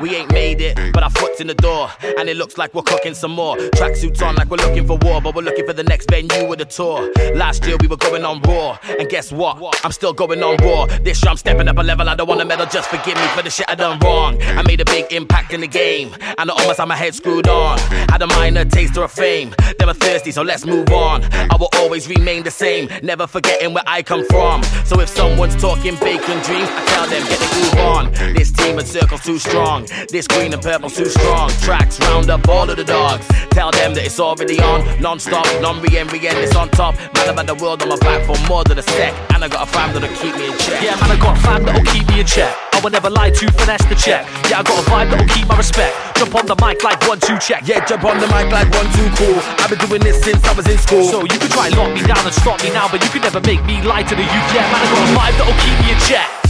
We ain't made it, but our foot's in the door. And it looks like we're cooking some more. Tracksuits on like we're looking for war, but we're looking for the next venue of the tour. Last year we were going on raw, and guess what? I'm still going on raw. This year I'm stepping up a level, I don't want a medal, just forgive me for the shit I done wrong. I made a big impact in the game, and I almost had my head screwed on. Had a minor taster of fame, they were thirsty, so let's move on. I will always remain the same, never forgetting where I come from. So if someone's talking bacon dreams, I tell them get the groove on. This team and circle's too strong, this green and purple's too strong. Tracks round up all of the dogs, tell them that it's already on, non-stop, non-re-entry, and it's on top. Man, about the world on my back for more than a sec, and I got a fam that'll keep me in check. Yeah, man, I got a fam that'll keep me in check. I will never lie to finesse the check. Yeah, I got a vibe that'll keep my respect. Jump on the mic like one, two, check. Yeah, jump on the mic like one, two, cool. I've been doing this since I was in school. So you can try lock me down and stop me now, but you can never make me lie to the youth. Yeah, man, I got a vibe that'll keep me in check.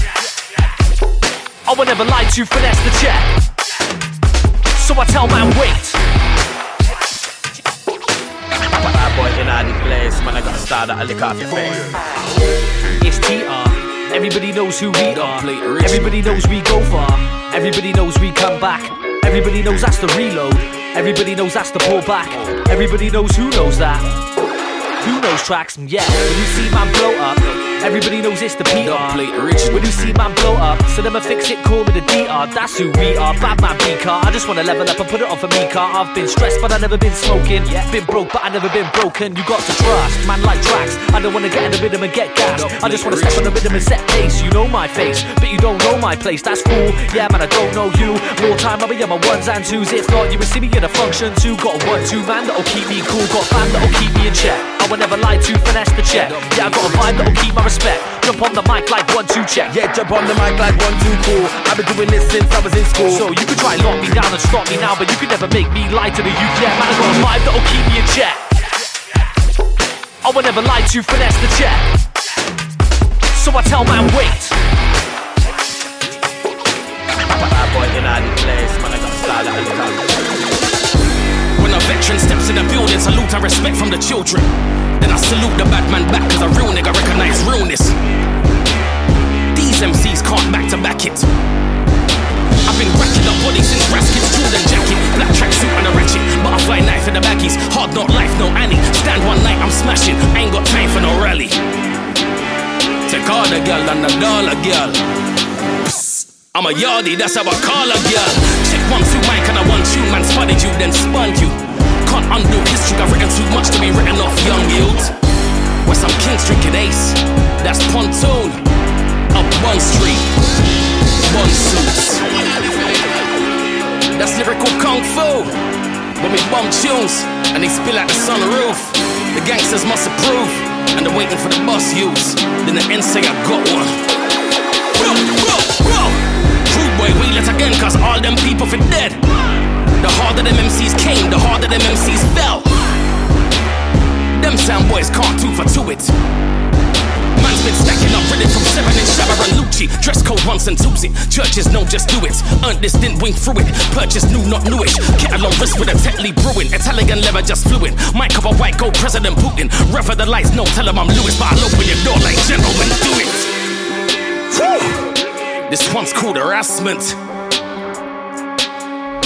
I will never lie to finesse the check. So I tell man, wait. Bad boy in the place, man, I got a star that'll lick off your face. It's TR. Everybody knows who we are. Everybody knows we go far. Everybody knows we come back. Everybody knows that's the reload. Everybody knows that's the pull back. Everybody knows who knows that. Who knows tracks? And yeah, when you see man blow up, everybody knows it's the PR. When you see man blow up, so them a fix it, call me the DR. That's who we are. Bad man B car. I just wanna level up and put it on for me car. I've been stressed, but I've never been smoking. Been broke, but I've never been broken. You got to trust, man like tracks. I don't wanna get in the rhythm and get gassed. I just wanna step on the rhythm and set pace. You know my face, but you don't know my place. That's cool. Yeah, man, I don't know you. More time, I'll be on my ones and twos. If not, you will see me in a function too. Got a one, two man that'll keep me cool. Got fam that'll keep me in check. I will never lie to finesse the check. Yeah, I got a vibe that'll keep my respect. Jump on the mic like one, two, check. Yeah, jump on the mic like one, two, cool. I've been doing this since I was in school. So you can try and lock me down and stop me now, but you can never make me lie to the youth. Yeah, man, I got a vibe that'll keep me in check. I will never lie to finesse the check. So I tell man, wait. Bad boy in the place, man, I got a star a veteran steps in the building, salute and respect from the children. Then I salute the bad man back, cause a real nigga recognize realness. These MCs can't back to back it. I've been racking up bodies since Raskins, Jordan jacket, black tracksuit and a ratchet, butterfly knife in the baggies, hard not life, no Annie. Stand one night, I'm smashing, ain't got time for no rally. Take all the girl and the dollar girl. Psst, I'm a yardie, that's how I call a girl. Check one, two, mic and I one, two, man spotted you, then spun you. Can't undo history, I've written too much to be written off young yields. Where some kings drinking ace, that's pontoon. Up one street, one suits. That's lyrical kung fu. When we bump tunes and they spill out the sunroof, the gangsters must approve. And they're waiting for the bus use. Then the end say I got one. Bro, bro, bro. Rude boy, wheel it again, cause all them people for dead. The harder them MCs came, the harder them MCs fell. Them sound boys can't two for two it. Man's been stacking up, ready from seven in Shabba and Lucci. Dress code once and twos it. Churches know just do it. Earned this, didn't wing through it. Purchase new, not newish. Kettle on wrist with a Tetley brewing. Italian leather just fluent. Mic of a white gold President Putin. Rev the lights, no, tell him I'm Lewis, but I'll open your door like gentlemen do it. This one's called harassment.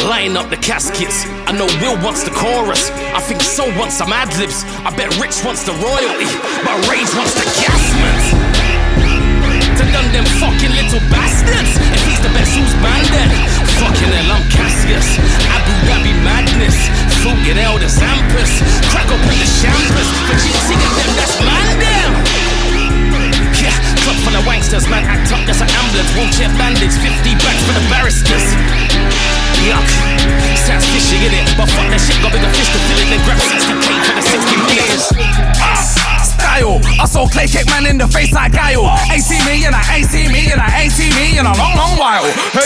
Line up the caskets. I know Will wants the chorus. I think Soul wants some ad libs. I bet Rich wants the royalty, but Rage wants the gasment. To done them fucking little bastards.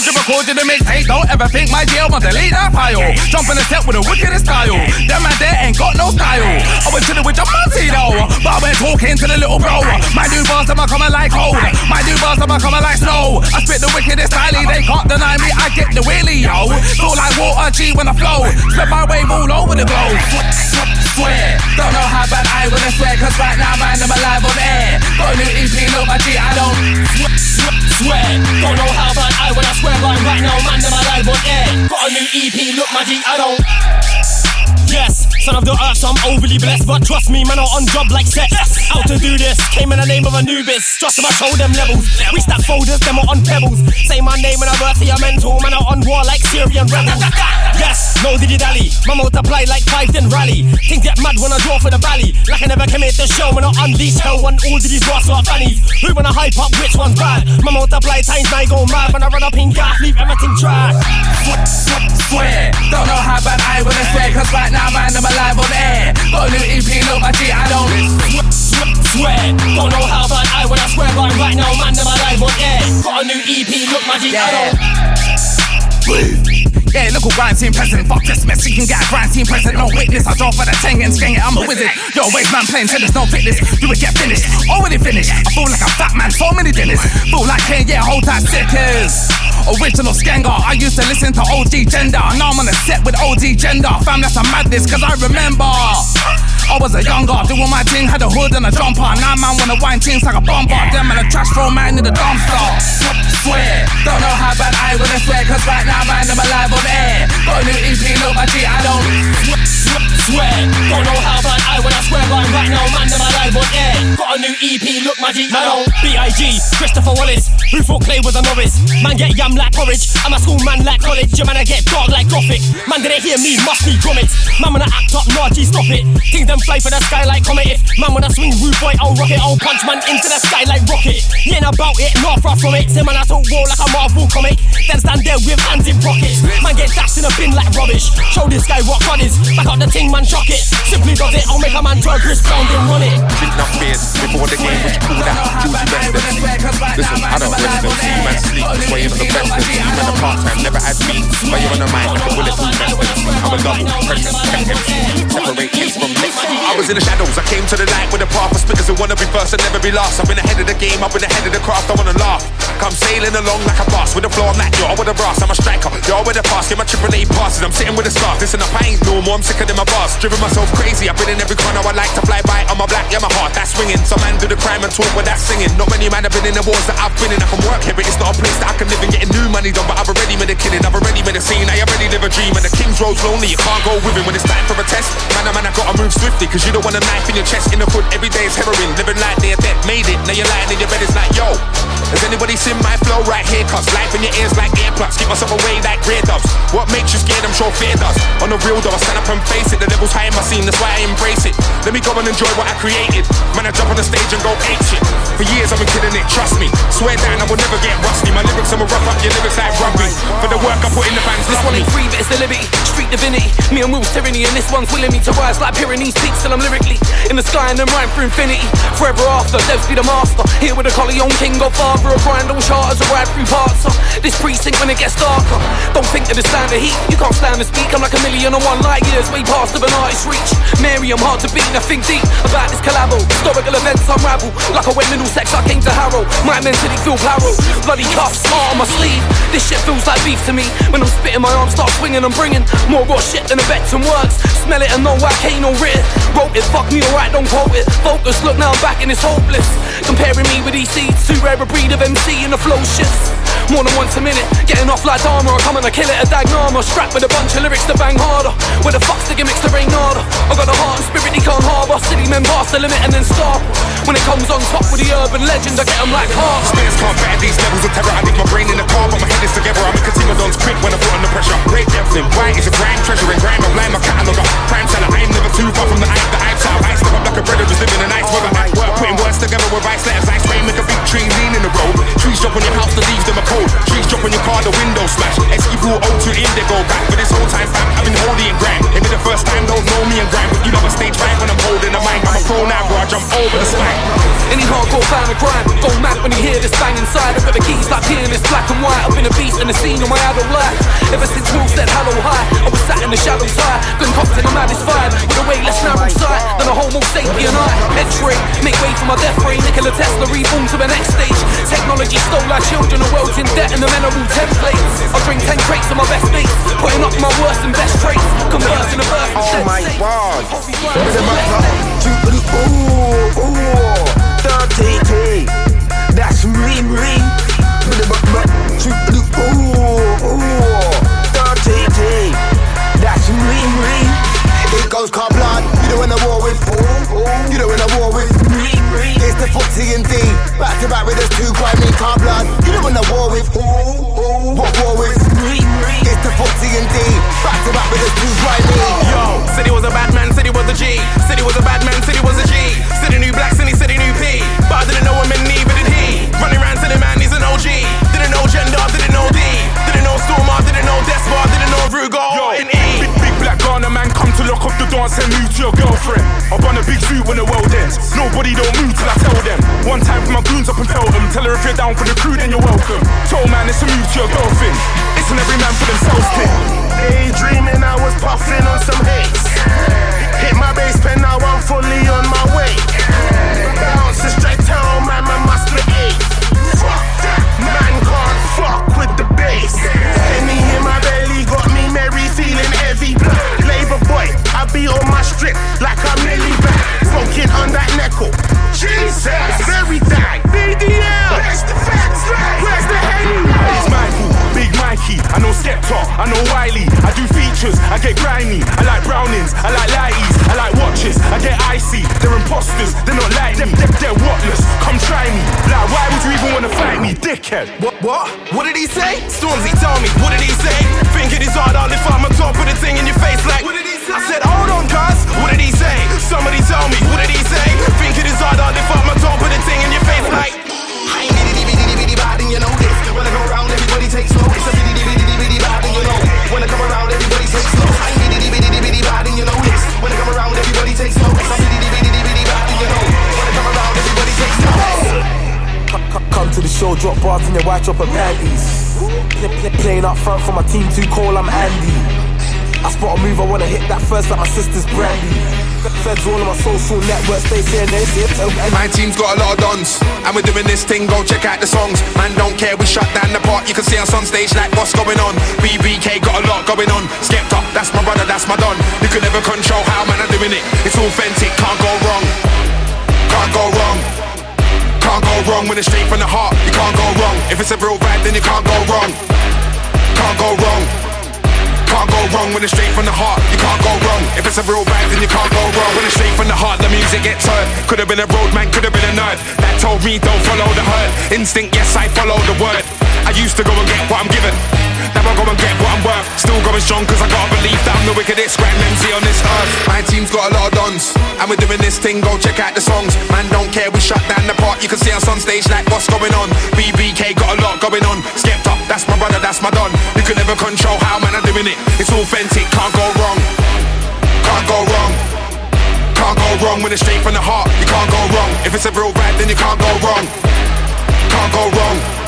You recorded the mixtape, don't ever think my deal will delete that file. Jump in the set with the wickedest style. That man there ain't got no style. I to the with your multi though, but I went talking to the little bro. My new bars them are coming like cold. My new bars them are coming like snow. I spit the wickedest style, they can't deny me. I get the wheelie yo. Feel like water G when I flow. Split my wave all over the globe. Swear, don't know how bad I wanna swear, cause right now man I'm alive on air. Got a new EP, look my G, I don't swear. Don't know how, but I I swear by right now, man, I'm alive on air. Got a new EP, look my G, I don't. Yes, son of the earth, so I'm overly blessed. But trust me, man, I'm on job like sex. Out to do this, came in the name of Anubis. Just my show them levels. We stack folders, them are on pebbles. Say my name and I verse your mental. Man, I'm on war like Syrian rebels. Yes, no diddy dally. My multiply like five, then rally. Things get mad when I draw for the valley. Like I never commit the show when I unleash hell when all these rats are funnies. Who wanna hype up which one's bad? My multiply times nine go mad when I run up in gas, leave everything trash. Swear, don't know how bad I wanna swear, cause right now, man, I'm alive on air. Got a new EP, look my G, I don't swear. Don't know how bad I when I swear, but right now, man, I'm alive on air. Got a new EP, look my G, I don't yeah, look who grind team president. Fuck this mess, you can get a grind team president. No witness, I draw for the tang and skang it. I'm a wizard. Yo, waste man playing tennis, no fitness. Do it get finished? Already finished. I feel like a fat man, so many dinners. Feel like Ken, yeah, hold tight stickers. Original Skangar, I used to listen to OG Gender. Now I'm on a set with OG Gender. Fam, that's a madness, cause I remember. I was a younger, doing my thing, had a hood and a jumper. Now man wanna wine things like a bumper. Them and a trash throw man in the dumpster. Swear, don't know how bad I wanna swear, cause right now man, I'm alive on air. Got a new EP, look my G, I don't swear. Don't know how bad I when I swear right now, man, I'm alive on air. Got a new EP, look my G, I don't. B.I.G. Christopher Wallace, who thought Clay was a novice. Man get yam like porridge, I'm a schoolman like college. Your man I get dark like gothic. Man didn't hear me, must be grommets. Man wanna act up, nah, stop it. Things them fly for the sky like comet. If man when I swing roof boy, I'll rock it. I'll punch man into the sky like rocket. Yeah, ain't about it, not far from it. Say man I talk war like a Marvel comic. Then stand there with hands in pockets. Man get dashed in a bin like rubbish. Show this guy what God is. Back up the ting, man, chuck it. Simply does it, I'll make a man twerk his pound and run it. Did not fears before the game, which you best Listen, I don't them. See man sleep, that's why not the you man a part time, never had beats. But you're on the a bulletproof vest. I'm a double, present, separate hits from next. I was in the shadows, I came to the light with a path of spitters who wanna be first and never be last. I've been ahead of the game, I've been ahead of the craft, I wanna laugh. Come sailing along like a boss with a floor I'm that, yo, with a brass, I'm a striker. Yo, with a pass, get my triple A passes. I'm sitting with a scarf, listen up, I ain't normal, I'm sicker than my boss. Driven myself crazy, I've been in every corner, I like to fly by. I'm a black, yeah, my heart, that's swinging. Some man do the crime and talk with that singing. Not many man have been in the wars that I've been in. I can work here, but it's not a place that I can live and getting new money done. But I've already made a killing, I've already made a scene, I already live a dream. And the King's Road's lonely, you can't go with him when it's time for a test. Man, oh man, I gotta move swiftly, cause you don't want a knife in your chest. In the hood, every day is heroin. Living like they're dead, made it. Now you're lying in your bed, it's like, yo. Has anybody seen my flow right here? Cause life in your ears like earplugs. Keep myself away like grey dubs. What makes you scared? I'm sure fear does. On the real though, I stand up and face it. The level's high in my scene, that's why I embrace it. Let me go and enjoy what I created. Man, I jump on the stage and go ape shit. For years I've been killing it, trust me. Swear down, I will never get rusty. My lyrics, I'ma rough up your lyrics like rugby. For the work I put in the fans, this one ain't free, but it's the liberty. Street divinity. Me and Will's tyranny, and this one's willing me to rise like Pyrenees peaks till I'm lyrically in the sky and then rhyme for infinity. Forever after, devs be the master. Here with a Corleone King, Godfather, a grind on charters, a ride through parts. this precinct when it gets darker. Don't think that it's stand the heat. You can't stand to speak. I'm like a million and one light years way past of an artist's reach. Mary, I'm hard to beat. I think deep about this collabo. Historical events unravel. Like I went middle sex, I came to Harrow. My mentally feel paro. Bloody cuffs, heart on my sleeve. This shit feels like beef to me. When I'm spitting, my arms start swinging. I'm bringing more raw shit than a Beckton works. Smell it and know I can't no writ. Wrote it, fuck me alright, don't quote it. Focus, look now I'm back and it's hopeless. Comparing me with these seeds, too rare a breed of MC and the flow shifts. More than once a minute, getting off like Dharma. I come and I kill it a Dagnama. Strapped with a bunch of lyrics to bang harder. Where the fuck's the gimmicks to rain harder? I got a heart and spirit he can't harbour. City men pass the limit and then stop. When it comes on top with the urban legend, I get them like hard. Stairs can't bear these levels of terror. I leave my brain in the car, but my head is together. I'm a Timberdones quick when I put under pressure. Great depth in white is a crime treasure in grime. I'm blind my catalog up. Crime seller, I am never too far from the hype. The hype's out. I step up like a brother, just living a nice weather. Work, putting words together with ice letters. Ice rain, make a big tree lean in the road. Trees drop on your house to leave them a cold. Trees drop on your car, the window smash. Esky rule O2 indigo back. But this whole time, fam, I've been holding and grind. Maybe the first time, don't know me and grind. But you love a stage fight when I'm holding the mic. I'm a pro now, bro. I jump over the spine. Any hardcore fan of crime, go mad when you hear this bang inside. I've got the keys like pianist, black and white. I've been a beast in the scene of my adult life. Ever since Will said hello high, I was sat in the shadows high, concocting the maddest vibe. With a way less narrow sight than a homo sapien eye. Entry, make way for my death ray. Nikola Tesla reborn to the next stage. Technology stole our children, the world's in debt and the men are all templates. I drink 10 crates of my best mates, putting up my worst and best traits. Conversing the birth Oh my god. Ooh, ooh. It goes car blood. You don't win a war with. You don't win a war with. It's the footsie and D. Back to back with us two grimy car blood. You don't win a war with. What war with? It's the footsie and D. Back to back with us two grimy. Yo, Said he was a bad man, Said he was a G. Said he was a bad man, Said he was a G. Said he knew black, said he knew P. But I didn't know him in need, but did he? Running around telling man he's an OG. Didn't know gender, didn't know D. Didn't know Stormer, didn't know Despot, didn't know Rugo in E. Big, big black Ghana man come to lock up the dance and move to your girlfriend. I run a big suit when the world ends. Nobody don't move till I tell them. One time for my goons up and tell them. Tell her if you're down for the crew, then you're welcome. Told man it's a move to your girlfriend. Listen, every man for themselves, kid. Daydreaming, I was puffing on some haze. Hit my base pen, now I'm fully on my way. Bounce straight tell man, man must be eight. The. Penny in my belly got me merry, feeling heavy. Labor boy, I be on my strip like I'm nearly back. Smoking on that nickel. Jesus, very die. BDL, where's the facts? Where's the henny? It's Michael, Big Mikey. I know Skepta, I know Wiley. I do features, I get grimy. I like brownings, I like lighties, I like watches, I get icy. They're imposters, they're not like them, they're, they're whatless. Come try me. Like, why would you even wanna fight me, dickhead? What, what? What did he say? Stormzy, tell me, what did he say? Think it is hard, I'll lift up my top, put a thing in your face like. What did he say? I said, hold on, cuz. What did he say? Somebody tell me, what did he say? Think it is hard, I'll lift up my top, put a thing in your face like. Everybody takes notice. I'm bitty bitty bitty bitty bad and you know. When I come around, everybody takes notice. I ain't bitty bitty bitty bad and you know this. When I come around, everybody takes notice. I'm bitty bitty bitty bad and you know. When I come around, everybody takes notice. Come to the show, drop bars in your white dropper panties. Play, play, playing up front for my team too cold, I'm Andy. I spot a move, I wanna hit that first like my sister's brandy. Feds all on my social networks, they saying they see it. My team's got a lot of dons, and we're doing this thing. Go check out the songs. Man, don't care, we shut down the park. You can see us on stage like what's going on. BBK got a lot going on. Skepta, that's my brother, that's my don. You can never control how man are doing it. It's authentic, can't go wrong. Can't go wrong. Can't go wrong when it's straight from the heart. You can't go wrong. If it's a real vibe, then you can't go wrong. Can't go wrong. Can't go wrong when it's straight from the heart. You can't go wrong. If it's a real vibe, then you can't go wrong. When it's straight from the heart, the music gets heard. Could have been a roadman, could have been a nerd. That told me don't follow the herd. Instinct, yes, I follow the word. I used to go and get what I'm given. Now I go and get what I'm worth. Still going strong, cause I gotta believe that I'm the wickedest grand MC on this earth. My team's got a lot of dons, and we're doing this thing. Go check out the songs. Man, don't care, we shut down the park. You can see us on stage like what's going on. BBK got a lot going on. Skepta, that's my brother, that's my don. You can never control how man are doing it. It's authentic, can't go wrong. Can't go wrong. Can't go wrong when it's straight from the heart. You can't go wrong. If it's a real vibe, then you can't go wrong. Can't go wrong.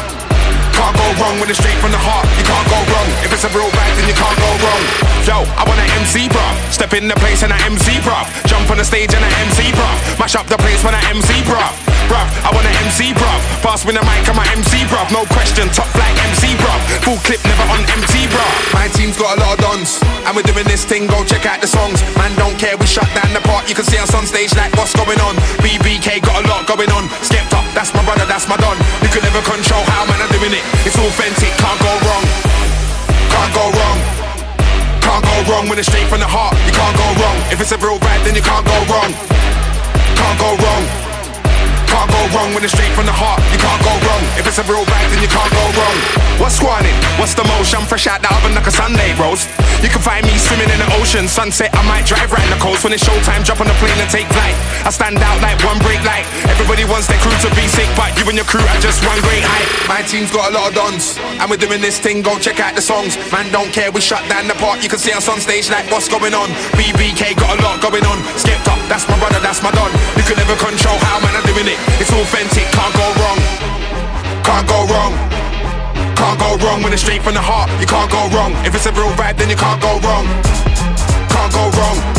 Can't go wrong when it's straight from the heart. You can't go wrong. If it's a real vibe, then you can't go wrong. Yo, I want an MC, bruv. Step in the place and I MC, bruv. Jump on the stage and I MC, bruv. Mash up the place when I MC, bruv. Bruv, I want an MC, bruv. Pass me the mic, I'm a MC, bruv. No question, top flight MC, bruv. Full clip, never on MT, bruv. My team's got a lot of dons, and we're doing this thing. Go check out the songs. Man, don't care, we shut down the park. You can see us on stage like what's going on. BBK got a lot going on. Skepta, that's my brother, that's my don. You can never control how man are doing it. It's authentic, can't go wrong. Can't go wrong. Can't go wrong when it's straight from the heart. You can't go wrong. If it's a real vibe, then you can't go wrong. Can't go wrong. Can't go wrong when it's straight from the heart. You can't go wrong. If it's a real vibe, then you can't go wrong. What's squanning? What's the motion? Fresh out the oven like a Sunday roast. You can find me swimming in the ocean. Sunset, I might drive right the coast. When it's showtime, jump on the plane and take flight. I stand out like one break light. Everybody wants their crew to be sick, but you and your crew are just one great height. My team's got a lot of dons, and we're doing this thing. Go check out the songs. Man, don't care, we shut down the park. You can see us on stage like what's going on. BBK got a lot going on. Skepta, that's my brother, that's my don. You can never control how man are doing it. It's authentic, can't go wrong. Can't go wrong. Can't go wrong when it's straight from the heart. You can't go wrong. If it's a real vibe, then you can't go wrong. Can't go wrong.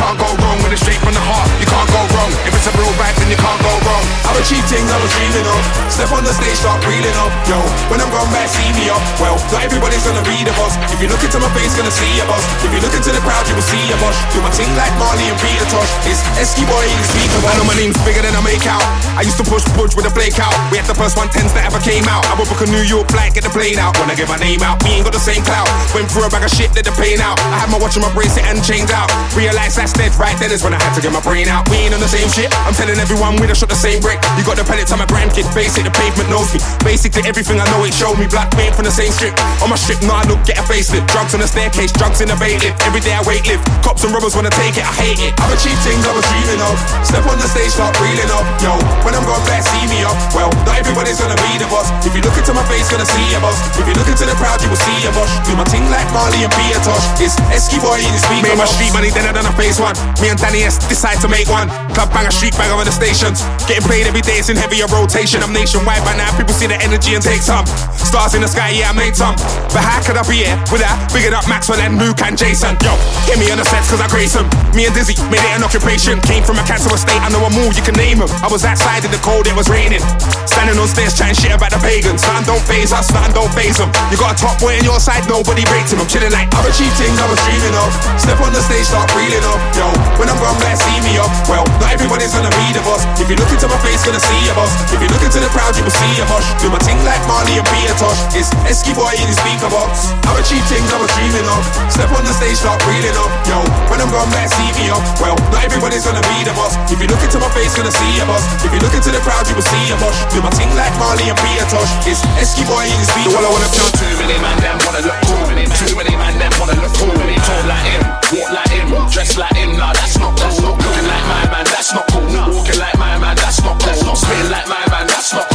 Can't go wrong when it's straight from the heart. You can't go wrong. If it's a real vibe, then you can't go wrong. I've achieved things I was dreaming of. Step on the stage, start reeling up. Yo, when I'm gone back, see me up. Well, not everybody's gonna read the boss. If you look into my face, gonna see a boss. If you look into the crowd, you will see a boss. Do my thing like Marley and Peter Tosh. It's Eskiboy, the speaker. I know my name's bigger than I make out. I used to push Budge with a flake out. We had the first one tens that ever came out. I would book a New York flight, get the plane out. Wanna get my name out, we ain't got the same clout. Went through a bag of shit, let the pain out. I had my watch and my bracelet and chains out. Realized that's dead, right then is when I had to get my brain out. We ain't on the same shit. I'm telling everyone we done shot the same brick. You got the pellets on my grandkid, face it, the pavement knows me. Basic to everything I know, it showed me. Black paint from the same strip. On my strip, nah, look, get a facelift. Drugs on the staircase, drugs in the bailiff. Every day I wait lift. Cops and robbers wanna take it, I hate it. I'm a cheap things I was dreaming of. Step on the stage, start reeling up. Yo, when I'm gone back, see me up. Well, not everybody's gonna be the boss. If you look into my face, gonna see a boss. If you look into the crowd, you will see a boss. Do my thing like Marley and Peter Tosh. It's Eskiboy in the speaker. Made my street money, then I done a face one. Me and Danny S decide to make one. Club bang a street bang over the stations. Getting paid every day, it's in heavier rotation. I'm nationwide by now, people see the energy and take some. Stars in the sky, yeah, I made some. But how could I be here without bigging up Maxwell and Luke and Jason? Yo, get me on the sets cause I grace them. Me and Dizzee made it an occupation. Came from a cancer estate, I know a move, you can name them. I was outside in the cold, it was raining. Standing on stairs chatting shit about the pagans. Nothing don't phase us, nothing don't phase them. You got a top boy on your side, nobody rates him. I'm chilling like other cheap things I was dreaming of. Step on the stage, start breathing up. Yo, when I'm gone, let see me up. Well, not everybody's gonna be the boss. If you look into my face, gonna see a boss. If you look into the crowd, you will see a boss. Do my thing like Marley and Peter Tosh. It's Eskiboy in the speaker box. Other cheap things I was dreaming of. Step on the stage, start breathing up. Yo, when I'm gone, let see me up. Well, not everybody's gonna be the boss. If you look into my face, gonna see a boss. If you look into the crowd, you will see a boss. Do my thing like Marley and Peter Tosh. It's Eskiboy in the speaker. All I wanna do. Too many man them wanna look cool. Too many man them wanna look cool. Talk like him, walk like him, dress like him. Nah, that's not cool. Looking like my man, that's not cool. Walking like my man, that's not cool. Spitting like my man, that's not cool.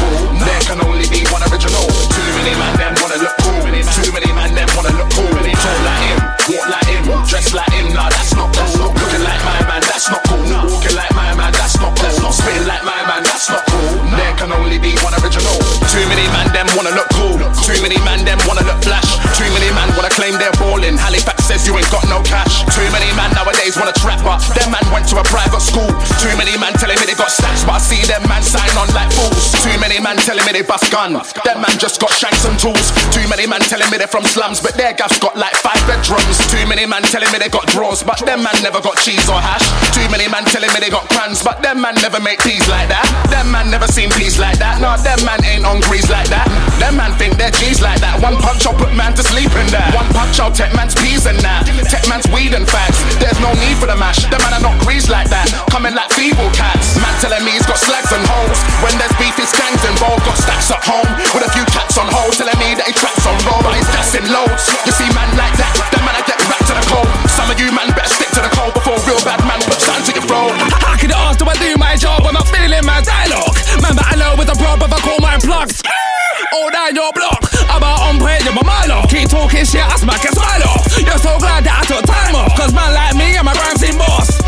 Many man them wanna look cool. Too many man them wanna look cool. Talk like him, walk like him, dress like him. Nah, that's not cool. Looking like my man, that's not cool. Walking like my man, that's not cool. Spitting like my man, that's not cool. There can only be one original. Too many man them wanna look cool. Too many man them wanna look flash. Too many man wanna claim they're balling. Halifax says you ain't got no cash. Too many man nowadays wanna trap, but them man went to a private school. Too many man telling me they got stacks, but I see them man sign on like fools. Too many man telling me they bust gun. Them man just got shanks and tools. Too many man telling me they're from slums, but their gaff's got like five bedrooms. Too many man telling me they got drawers, but them man never got cheese or hash. Too many man telling me they got crayons, but them man never make peas like that. Them man never seen peas like that. Nah, them man ain't on grease like that. Them man think they're G's like that. One punch, I'll put man to sleep in there. One punch, I'll take man's peas and that. Take man's weed and fags. There's no need for the mash. The man are not greased like that. Coming like feeble cats. Man telling me he's got slags and holes. When there's beef, his gangs involved. Got stacks at home with a few cats on hold. Telling me that he traps on roll, but he's gassing loads. You see, man like that. Them man I get wrapped to the cold. Some of you man better stick to the cold before real bad man put something to your throat. I could ask, do I do my job? when I'm feeling my dialogue. Man, but I know with a prob if I call my plugs. All down your block. I'm on play, you're my milo. Keep talking shit, I smack a smile off. You're so glad that I took time off. Cause man like me, I'm a rhyme boss.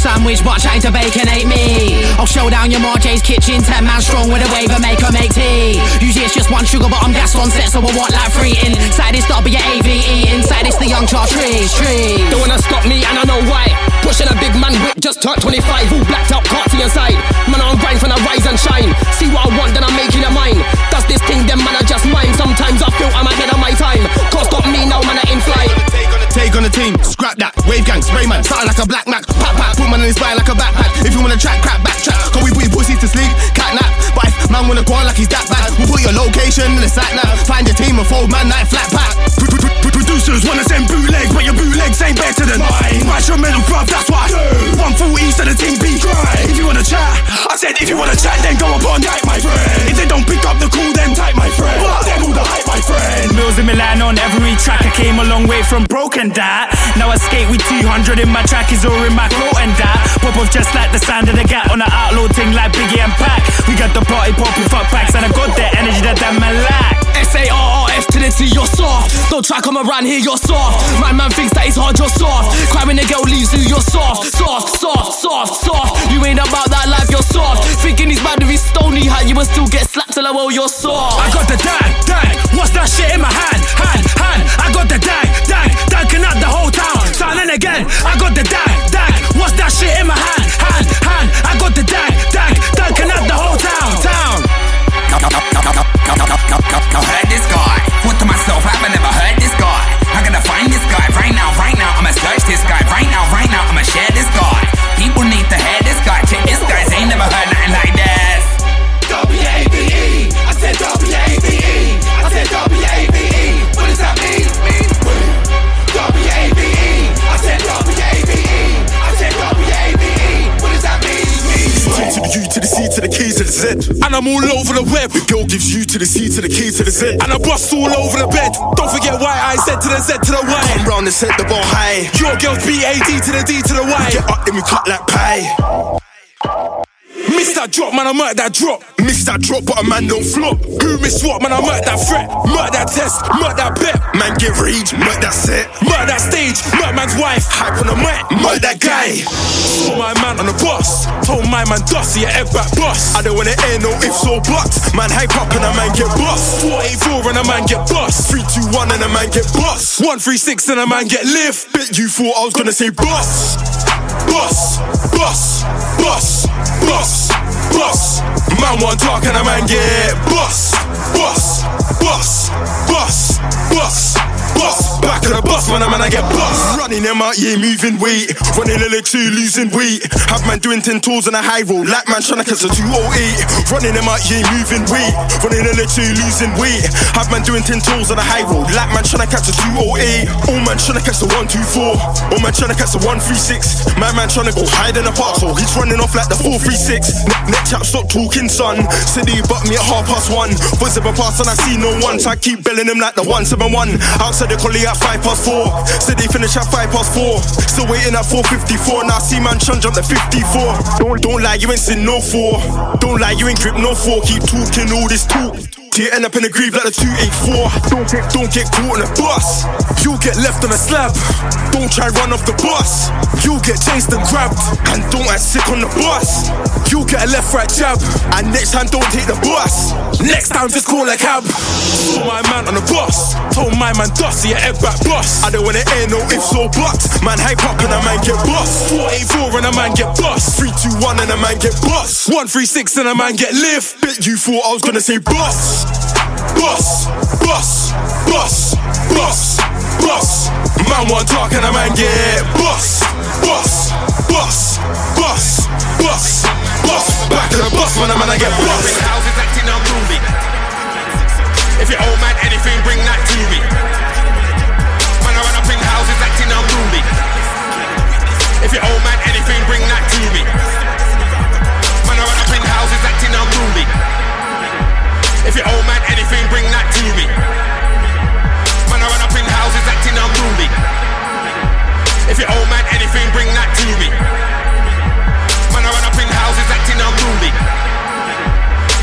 Sandwich, but trying to bacon ain't me. I'll show down your Marjay's kitchen, 10 man strong with a wave and make her make tea. Usually it's just one sugar, but I'm gassed on set, so I want like three Inside it's W A V E, inside it's the young chartreuse tree. Don't wanna stop me, and I know why. Pushing a big man whip, just turned 25, all blacked out, caught to your side. Man on grind from the rise and shine. See what I want, then I'm making it mine. Does this thing, them man are just mine. Sometimes I feel I'm ahead of my time. Cause got me now, man, I in flight. On a take on the team, scrap that. Wave gang, spray man, starting like a black Mac. Pop, pop, put man in his spine like a backpack. If you wanna track, crap, backtrack. Can we put your pussies to sleep? Cat nap. But if man wanna go on like he's that bad, we'll put your location in the sat nav. Find your team and fold man like flat pack. Producers wanna send bootlegs, but your bootlegs ain't better than mine. My instrumental bruv, that's what I do. 140 so the team be dry. If you wanna chat, I said if you wanna chat, then go up on night, my friend. If they don't pick up the call, then type, my friend. Then all the hype, my friend. Mills in Milan on every track. I came a long way from broken that. Now I skate with 200 in my track, is all in my throat and that. Pop off just like the sound of the gap on the outlaw thing like Biggie and Pac. We got the party popping fuck packs and I got the energy that that man lack. S A R R F to the T, you're soft. Don't try come around here, you're soft. My man thinks that it's hard, you're soft. Cry when the girl leaves you, you're soft. Soft, soft, soft, soft. You ain't about that life, you're soft. Thinking he's bad with his stony hat, you will still get slapped till I well, you're soft. I got the dang, dang. What's that shit in my hand? Hand, hand. I got the dang, dang. Dunking up the whole town. Signing again. I got the dang, dang. What's that shit in my hand? Hand, hand. I got the dang, dang. Dunking up the whole town. Town. Heard this guy. Thought to myself, I've never heard this guy. I'm gonna find this guy right now, right now. I'ma search this guy right now, right now. I'ma Z. And I'm all over the web. The girl gives you to the C to the K to the Z. And I bust all over the bed. Don't forget why I said to the Z to the Y. Come round and set the bar high. Your girl's B A D to the D to the Y. Get up, then we cut like pie. Miss that drop, man, I might that drop. Miss that drop, but a man don't flop. Who miss what, man, I might that threat. Might that test, might that bet. Man get rage, might that set. Might that stage, might man's wife. Hype on the mic, might that guy. Saw my man on the bus. Told my man Dusty, a egg back bus. I don't wanna air no ifs or buts. Man hype up and a man get bust. 484 and a man get bust. 321 and a man get bust. 136 and a man get lift. Bet you thought I was gonna say bust. Bus, bus, bus, bus, bus. Man want talk and a man get bus, bus, bus, bus, bus. Bus, back of the bus when I'm man I get bus. Running them out, yeah, moving weight. Running LX2, losing weight. Have man doing 10 tours on a high road. Like man trying to catch a 208. Running them out, yeah, moving weight. Running LX2, losing weight. Have man doing 10 tours on a high road. Like man trying to catch a 208. All man trying to catch the 124. All man trying to catch the 136. My man trying to go hide in the park, he's running off like the 436. Ne- neck chap, stop talking, son. Said he bucked me at half past one. Was ever pass and I see no one, so I keep belling him like the 171. Outside the collie at 5 past 4. Said they finish at 5 past 4. Still waiting at 454. Now I see man chun jump to 54. Don't, don't lie, you ain't seen no 4. Don't lie, you ain't grip no 4. Keep talking all this talk. Till you end up in the grieve like the 284. Don't get, don't get caught on a bus. You'll get left on a slab. Don't try run off the bus. You'll get chased and grabbed. And don't act sick on the bus. You'll get a left right jab. And next time don't take the bus. Next time just call a cab. Saw my man on the bus. Told my man Dusty, a egg back bus. I don't wanna air no ifs or buts. Man hype up and a man get bust. 484 and a man get bust. 321 and a man get bust. 136 and a man get lift. Bet you thought I was gonna say bust. Bus, bus, bus, bus, bus. Man want talk and a man get bus, anything, bring that to me. Man, I run up in houses acting unruly.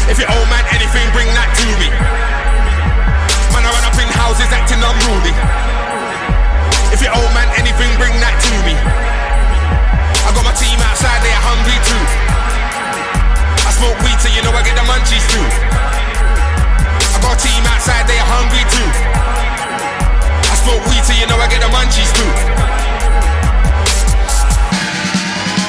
If your old man anything, bring that to me. Man, I run up in houses acting unruly. If your old man anything, bring that to me. I got my team outside, they are hungry too. I smoke weed so you know I get the munchies too. I got a team outside, they are hungry too. I smoke weed so you know I get the munchies too.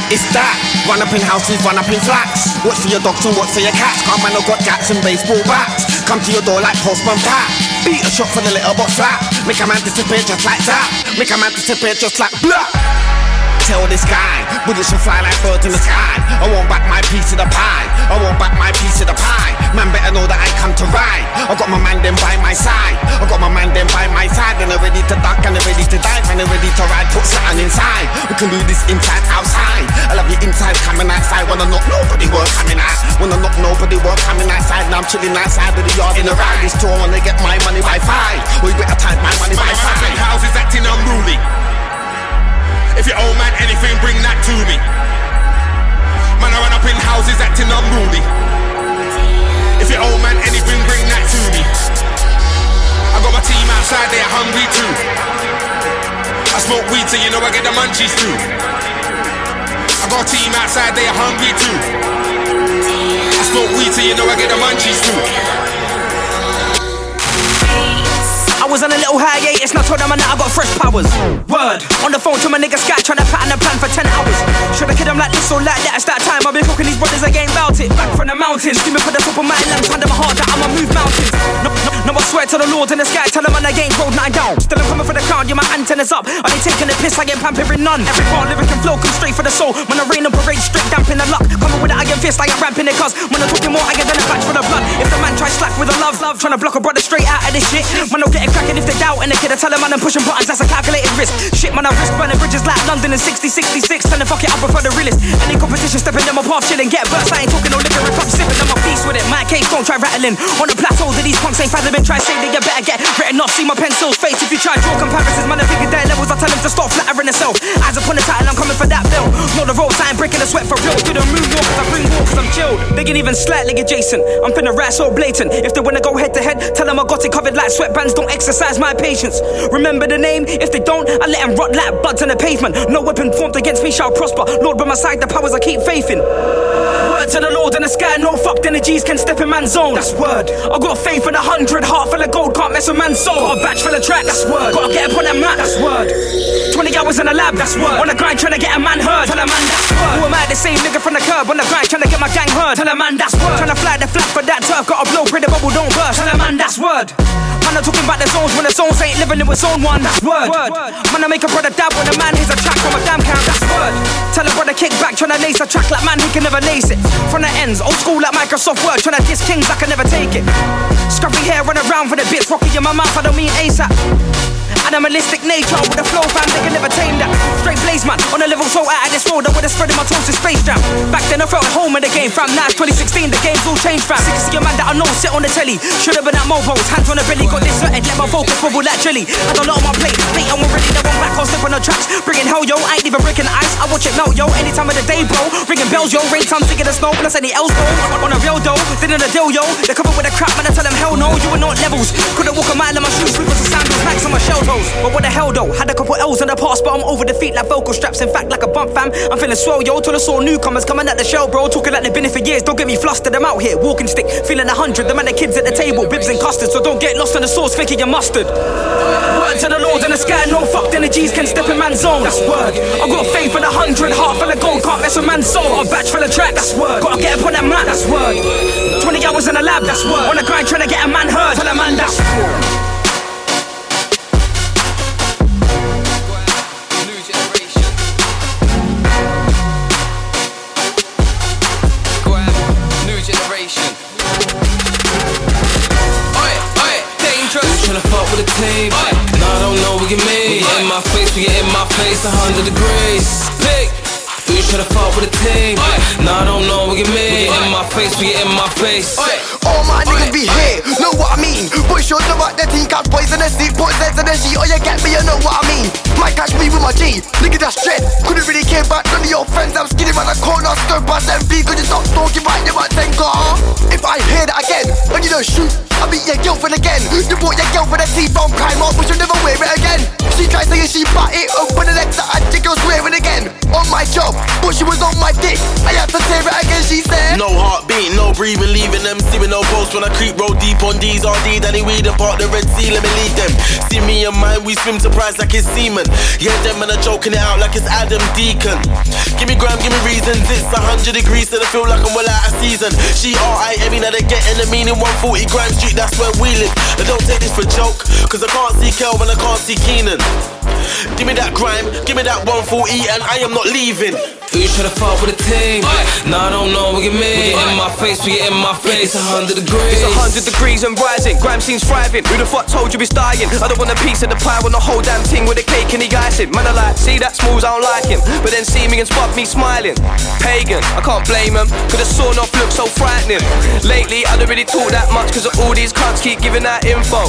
It's that. Run up in houses, run up in flats. Watch for your dogs and watch for your cats. Come man, I got gats and baseball bats. Come to your door like postman pat. Beat a shot for the little box slap. Make a man disappear just like that. Make a man disappear just like blah. Tell this guy, bullets should fly like birds in the sky. I want back my piece of the pie. I want back my piece of the pie. Man better know that I come to ride. I got my man them by my side. I got my man them by my side. And they're ready to duck and they're ready to dive and they're ready to ride. Put something inside. We can do this inside, outside. I love you inside, coming outside. Wanna knock nobody work coming out. Wanna knock nobody work coming outside. Now I'm chilling outside of the yard in a ride. This tour wanna get my money by five. We better time my money by in five. houses acting unruly. If your old man anything, bring that to me. Man, I run up in houses acting unruly. If your old man anything, bring that to me. I got my team outside, they are hungry too. I smoke weed so you know I get the munchies too. I got a team outside, they are hungry too. I smoke weed so you know I get the munchies too. Was on a little hiatus, now told them that I got fresh powers. Word. On the phone to my nigga Sky, trying to pattern a plan for 10 hours. Should I kid them like this or like that? It's that time. I've been talking these brothers again about it. Back from the mountains, screaming for the top of my lungs, under my heart that I'ma move mountains. No, no, no, I swear to the Lord in the sky, tell them man I ain't nine down. Still I'm coming for the crown, yeah, my antennas up. Are they taking a piss? I ain't pampering none. Every bar, lyric and flow come straight for the soul. When I rain and parade, straight damp in the luck. Coming with an iron fist, I am ramping it cuz. When I'm talking more iron than a batch for the blood. If the man tries slack with a love, love, trying to block a brother straight out of this shit. Man, don't get cracking if they doubt. And the kid, I tell them man, I'm pushing buttons, that's a calculated risk. Shit, man, I risk burning bridges like London in 60, 66. Tell them fuck it, I prefer the realest. Any competition, stepping in my path, chilling, get burst. I ain't talking no liquor, rip up, sipping, I'm a piece with it. My case, don't try rattling. On the plateau that these punks ain't fathoming, try say that you better get written off. See my pencil's face if you try draw comparisons, man, I figure their levels. I tell them to stop flattering themselves. Eyes upon the title, I'm coming for that bill. Know the I ain't breaking the sweat for real. Do the moonwalk, cause I bring walk, cause I'm chilled. They can even slightly adjacent. I'm finna rat so blatant. If they wanna go head to head, tell them I got it covered like sweatbands. Don't exercise my patience. Remember the name? If they don't, I let them rot like buds on the pavement. No weapon formed against me shall prosper. Lord, by my side, the powers I keep faith in. Word to the Lord in the sky, no fucked energies can step in man's zone. That's word. I got faith in a hundred, heart full of gold, can't mess with man's soul. Got a batch full of tracks, that's word. Gotta get up on that mat, that's word. 20 hours in the lab, that's word. On the grind, trying to get a man heard. Tell a man that's word. Who am I, the same nigga from the curb? On the grind, trying to get my gang heard. Tell a man that's word. Trying to fly the flag for that turf, gotta blow, pray the bubble don't burst. Tell a man that's word. Man, I'm talking about the zones when the zones ain't living in with zone one. That's word. word. Man, I make a brother dab when a man hears a track from a damn count. That's word. Tell a brother kick back, trying to lace a track like man, he can never lace it. From the ends, old school like Microsoft Word, trying to diss kings, I can never take it. Scruffy hair, run around for the bits, rocky in my mouth, I don't mean ASAP. Animalistic nature with a flow fam, they can never tame that. Straight blaze man, on a level so out of this road, I would've spread in my toes to space jam. Back then I felt at home in the game, fam. Now it's 2016, the game's all changed, fam. 60 a man that I know sit on the telly. Should've been at Mobo's, hands on the belly, got this sweated, let my focus bubble like jelly. Had a lot on my plate, late I'm already the one back, I'll step on the tracks. Bringing hell, yo, I ain't even breaking ice, I watch it melt, yo. Any time of the day, bro. Ringing bells, yo, rain time, thinking the snow, plus any else, bro. On a real dough, then in a deal, yo. They cover with a crap, man, I tell them hell no, you were not levels. Couldn't walk a mile in my shoes, slippers and sandals, max on my shell toes. But what the hell, though? Had a couple L's in the past, but I'm over the feet like vocal straps. In fact, like a bump fam. I'm feeling swell, yo. Till I saw newcomers coming at the show, bro. Talking like they've been here for years. Don't get me flustered. I'm out here, walking stick, feeling a hundred. The man, the kids at the table, bibs and custard. So don't get lost in the sauce, thinking you're mustard. Word to the Lord in the sky, no fucked energies can step in man's zone. That's word. I got faith in a hundred, heart full of gold, can't mess with man's soul. Got a batch full of track, That's word. Gotta get up on that mat. That's word. 20 hours in the lab. That's word. On the grind, trying to get a man heard. Tell a man that's word. With a team. Nah, I don't know, what we get me. In my face, we in my face, 100 degrees. Pick. Do you try to fuck with a team? Nah, I don't know, we get me. In my face, we get in my face. All my niggas be here, know what I mean? Boy, show them about the team, catch boys in the seat, put Zeds in the sheet, oh you get me, you know what I mean? Might catch me with my G, nigga that's dread. Couldn't really care about none of your friends, I'm skinny man, I corner, stir past MV, cause you stop talking about them at 10 car. If I hear that again, and you don't shoot, I'll beat your girlfriend again. You bought your girlfriend a T-bone crime up, but you'll never wear it again. She tried saying she bought it, open the legs, I think you're swearing again. On my job, but she was on my dick, I had to tear it again, she said. No heartbeat, no breathing, leaving them, see with no post when I creep roll deep on these RD, he weed apart the Red Sea, let me lead them. See me and mine, we swim surprised like it's semen. Yeah, them and are joking it out like it's Adam Deacon. Give me gram, give me reasons, it's 100 degrees, so I feel like I'm well out of season. She alright, every night they get in the meaning 140 Grime Street, that's where we live. I don't take this for joke, cause I can't see Kelvin, I can't see Keenan. Give me that grime, give me that 140, and I am not leaving. You try to fuck with a team? Nah, I don't know, we get me. In my face, we get in my face, A 100 degrees. It's a 100 degrees and rising, Grime seems thriving. Who the fuck told you it's dying? I don't want a piece of the pie, want the whole damn thing with a cake and the icing. Man, I like, see that smooth, I don't like him. But then see me and spot me smiling. Pagan, I can't blame him, cause the sawn off looks so frightening. Lately, I don't really talk that much, cause all these cunts keep giving that info.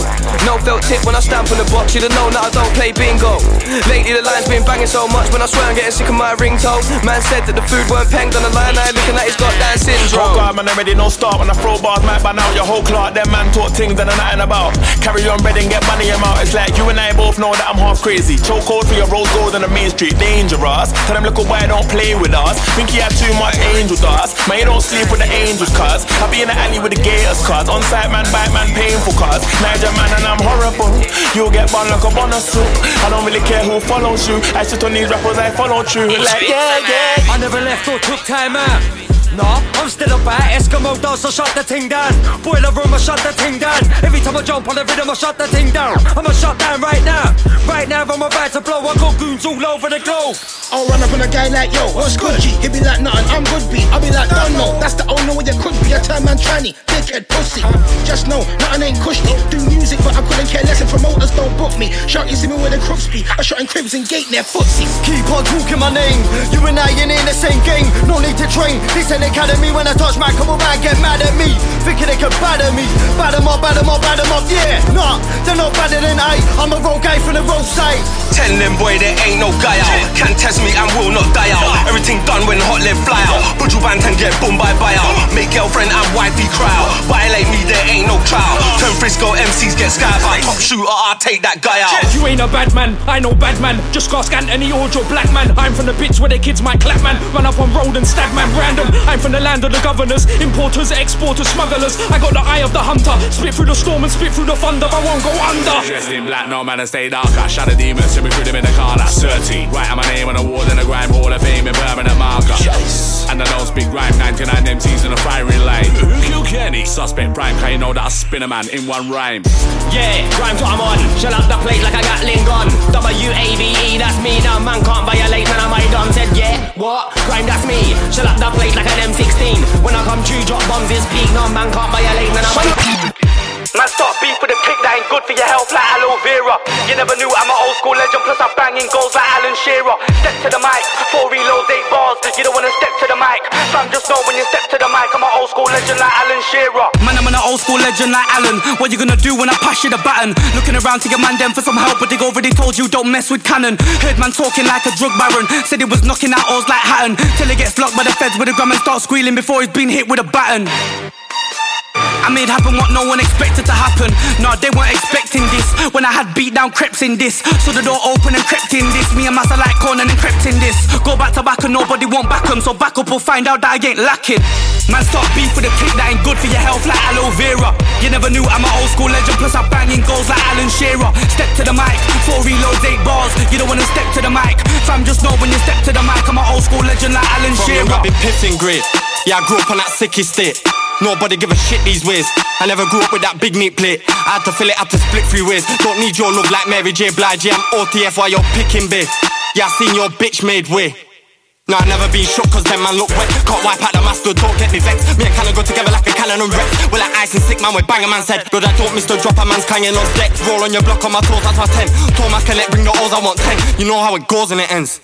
No felt tip when I stamp on the box, you'd have known that I don't play bingo. Lately, the line's been banging so much, when I swear I'm getting sick of my ringtone. Man said that the food weren't penged on the line, I looking at his goddamn syndrome. Oh God, man, already no start when I throw bars, might ban out your whole clock. Them man talk things that are nothing about. Carry on bread and get money out. It's like you and I both know that I'm half crazy. Choke code for your rose gold on the main street, dangerous. Tell them look why don't play with us. Think he had too much angel dust. Man, you don't sleep with the angels, cuz. I be in the alley with the gators, cuz. On site, man, bite man, painful, cuz. Niger man, and I'm horrible. You'll get bun like a bonus soup. I don't really care who follows you. I sit on these rappers, I follow true. Like, yeah, yeah. I never left or took time out. Nah, I'm still about Eskimo does, I shut the thing down. Boiler room, I shut the thing down. Every time I jump on the rhythm, I shut the thing down. I'ma shut down right now. Right now, I'm about to blow. I got goons all over the globe. I'll run up on a guy like yo, what's good? He be like nothing, I'm good B. I'll be like don't know. That's the only way you could be. A turn man tranny, dickhead pussy. Just know, nothing ain't cushy. Do music, but I couldn't care less if promoters don't book me. Shout, you see me where the crooks be. I shot in cribs and gate near footsies. Keep on talking my name. You and I ain't in the same game. No need to train. This ain't academy. When I touch my come on man, get mad at me. Thinking they can batter me. Bad them up, bad them up, bad them up. Yeah, nah, they're not better than I. I'm a road guy from the roadside. Tell them boy there ain't no guy out. Can't test me and will not die out. Everything done when hot live fly out. Buju Banton get boom by buy out. Make girlfriend and wifey cry out. Violate me, there ain't no trial. Turn Frisco MCs get skyed by. Top shooter, I take that guy out. You ain't a bad man, I know bad man. Just ask Anthony or Joe Black man. I'm from the bits where the kids might clap man. Run up on road and stab man random. I'm from the land of the governors, importers, exporters, smugglers. I got the eye of the hunter. Spit through the storm and spit through the thunder. I won't go under. Dressed in black, no man, and stay dark. I shadow demons, to me through them in the car, that's 30. Right, my name on the wall in the grime hall of fame in permanent marker. And I don't speak rhyme, 99 MCs in a firing line. Who killed Kenny? Suspect prime, can you know that I spin a man in one rhyme? Yeah, grime's what I'm on. Shell up the plate like I got Lingon. W A V E, that's me. Now man can't violate, man. I my done said yeah. What? Grime, that's me. Shell up the plate like an M16. When I come true, drop bombs is peak. No man can't violate, man. I my Man, stop beef with a click that ain't good for your health like aloe vera. You never knew I'm an old school legend, plus I'm banging goals like Alan Shearer. Step to the mic, four reloads, eight bars. You don't wanna step to the mic. Fam, just know when you step to the mic, I'm an old school legend like Alan Shearer. Man, I'm an old school legend like Alan. What you gonna do when I pass you the baton? Looking around to your man them for some help, but they already told you don't mess with cannon. Heard man talking like a drug baron. Said he was knocking out oars like Hatton. Till he gets blocked by the feds with a gram and starts squealing before he's been hit with a baton. I made happen what no one expected to happen. Nah, they weren't expecting this. When I had beat down creps in this. So the door open and crept in this. Me and Massa like corner and crept in this. Go back to back and nobody won't back 'em. So back up or find out that I ain't lacking. Man, stop beef with a click that ain't good for your health like aloe vera. You never knew I'm an old school legend. Plus I'm banging goals like Alan Shearer. Step to the mic, four reloads, eight bars. You don't wanna step to the mic. Fam, just know when you step to the mic, I'm an old school legend like Alan From Shearer. I've been pissing grit. Yeah, I grew up on that sicky stick. Nobody give a shit these ways. I never grew up with that big meat plate. I had to fill it, had to split three ways. Don't need your love like Mary J. Blige. I'm OTF while you're picking big. Yeah, I seen your bitch made way. No, I never been shook cause them man look wet. Can't wipe out the master, don't get me vexed. Me and Cannon go together like a cannon and wreck. We're like ice and sick man, we bang a man's head. Good, I don't miss the drop, a man's clanging on deck. Roll on your block on my toes, that's my 10. Told my connect, bring the O's, I want 10. You know how it goes and it ends.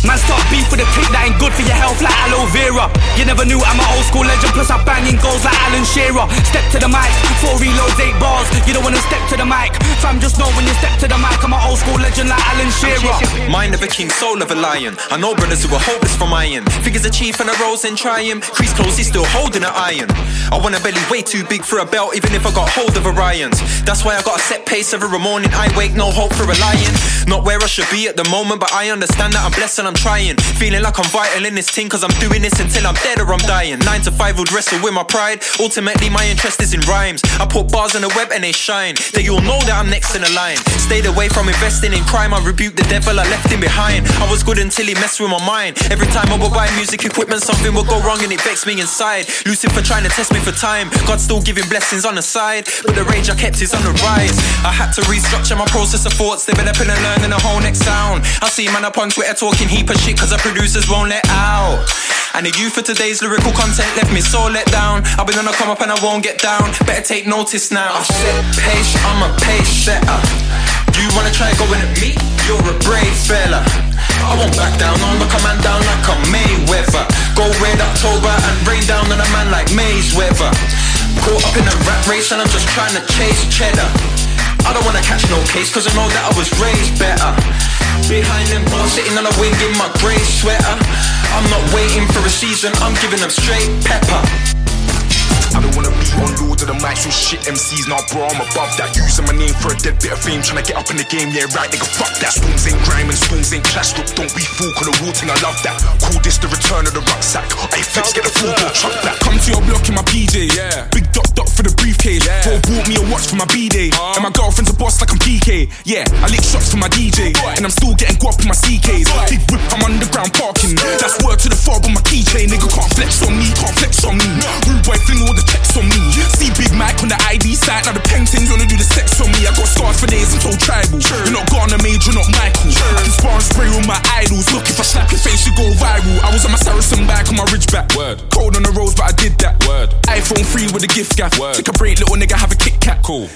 Man, start beef with a click that ain't good for your health like aloe vera. You never knew I'm an old school legend, plus I'm banging goals like Alan Shearer. Step to the mic, four reloads, eight bars. You don't wanna step to the mic. Fam, just know when you step to the mic, I'm an old school legend like Alan Shearer. Mind of a king, soul of a lion. I know brothers who are hopeless from iron. Figures a chief and a rose and him. Crease close, he's still holding an iron. I want a belly way too big for a belt, even if I got hold of Orion's. That's why I got a set pace every morning. I wake, no hope for a lion. Not where I should be at the moment, but I understand that I'm blessed and I'm trying. Feeling like I'm vital in this thing, cause I'm doing this until I'm dead or I'm dying. Nine to five would wrestle with my pride. Ultimately, my interest is in rhymes. I put bars on the web and they shine. They all know that I'm next in the line. Stayed away from investing in crime. I rebuked the devil, I left him behind. I was good until he messed with my mind. Every time I would buy music equipment, something would go wrong and it vexed me inside. Lucifer trying to test me for time. God still giving blessings on the side. But the rage I kept is on the rise. I had to restructure my process of thoughts, developing and learning a whole next sound. I see man up on Twitter talking of shit cause the producers won't let out. And the youth for today's lyrical content left me so let down. I've been on a come up and I won't get down. Better take notice now. I set pace, I'm a pace setter. You wanna try going at me? You're a brave fella. I won't back down, look a man down like a Mayweather. Go red October and rain down on a man like Maze weather. Caught up in a rat race and I'm just trying to chase cheddar. I don't wanna catch no case cause I know that I was raised better. Behind them bars, sitting on a wing in my grey sweater. I'm not waiting for a season, I'm giving them straight pepper. I don't wanna be on loads of the mics with shit MCs, nah bro, I'm above that. Using my name for a dead bit of fame, trying to get up in the game, yeah right, nigga, fuck that. Spoons ain't grime and spoons ain't clash, look, don't be fool, cause the rule thing, I love that. Call this the return of the rucksack. Hey, fix, get the full go truck back. Come to your block in my PJ. Yeah. Big dot dot for the briefcase. Yeah. Bro bought me a watch for my B day. Uh-huh. And my girlfriend's a boss like I'm PK. Yeah, I lick shots for my DJ. Oh and I'm still getting guap in my CKs. Oh Big whip, I'm 3 with gaff. Word. Take a break, little nigga, have a Kit Kat. Cool.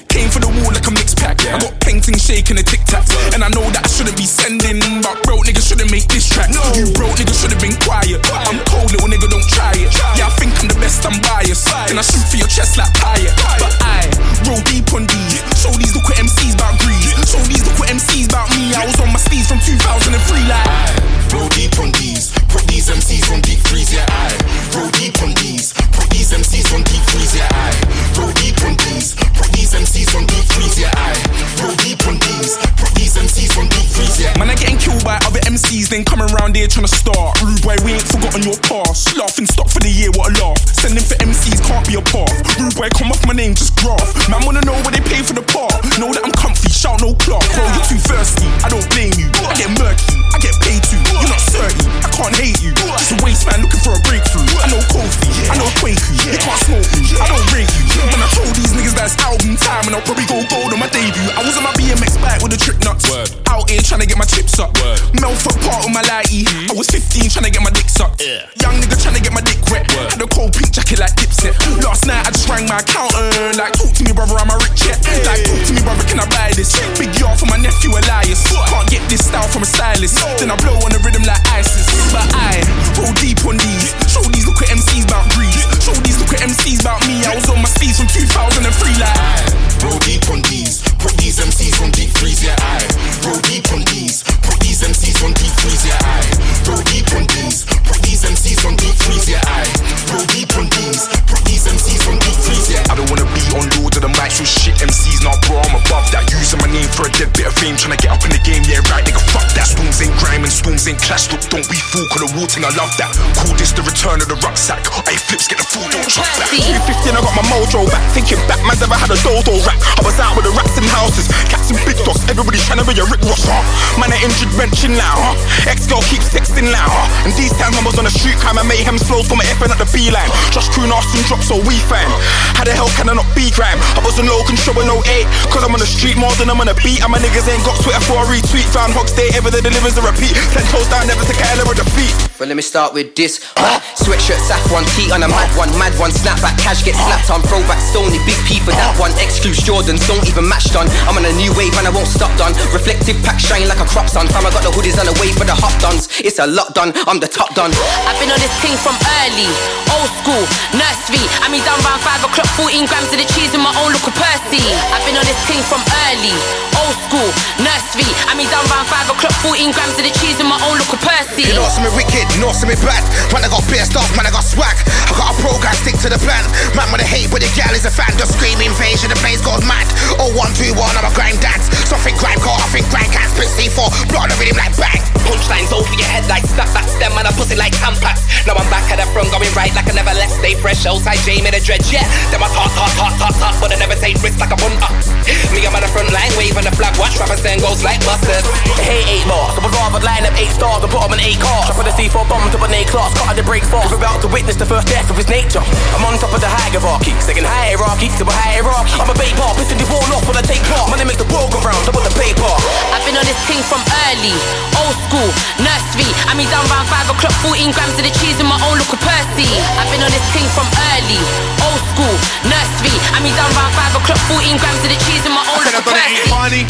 Fame, get up in the game, yeah, right, nigga, fuck that. Storms ain't grime and storms ain't clash, look, don't be fool, cause the thing, I love that. Call this the return of the rucksack. Hey, flips, get the fool, don't trust back. 15, I got my mojo back. Thinking back, man's never had a dodo rap. I was out with the rats in houses, cats and big dogs. Everybody trying to be a Rick Ross, huh? Man, I injured wrenching now, huh? Ex girl keeps texting now, huh? And these times I was on the street, crime and mayhem flows from my effing at the B line. Just crew Austin drop, so we fan. How the hell can I not be crime? I was on low control with no eight, cause I'm on the street more than I'm on the beat. And my niggas ain't got Twitter for a retweet. Found Hogs Day, ever that delivers a repeat. Ten toes down, never a hell of a defeat. Well, let me start with this. Huh? Sweatshirt, saf one, tee on a mad one, mad one, snapback, cash get slapped on, throwback, stony, big P for that one. Excludes Jordans, don't even match done. I'm on a new wave and I won't stop done. Reflective pack shine like a crop sun. Fam, I got the hoodies on the way for the hot duns. It's a lot done, I'm the top done. I've been on this thing from early, old school, nursery. I mean, done round 5 o'clock, 14 grams of the cheese in my own local of Percy. I've been on this thing from early, old school, nursery. I mean, done round 5 o'clock, 14 grams of the cheese in my own look of Percy. You know something wicked, you know something bad. Man, I got pissed off, man, I got swag. I got a program, stick to the plan. Man, with a hate, but the gal is a fan. Just scream invasion, the place goes mad. Oh, one, two, one, I'm a grind dance. Something grime car, I think grind cats, spit C4, blood the rhythm like bang. Punchlines over your head like snap back stem and I pussy like tampax. Now I'm back at the front, going right like I never left. Stay fresh, outside Jamie the dread, yeah. Then my talk, talk, talk, talk, talk, but I never take risks like a bunter. Me, I'm on the front line, waving the flag, watch rappers then goes like busters. Hey, eight bars, so I rather line up eight stars and put them in eight cars. Drop the C4 bomb to an A class, cut the brakes fast. We're about to witness the first death of his nature. I'm on top of the hierarchy, second hierarchy to a hierarchy. I'm a babe bar, pissing the wall off when I take part. Money makes the world go round, double the paper. I've been on this thing from early, old school, nursery. I mean, done round 5 o'clock, 14 grams of the cheese in my own local of Percy. I've been on this thing from early, old school, nursery. I mean, done round 5 o'clock, 14 grams of the cheese in my own look of Percy. funny.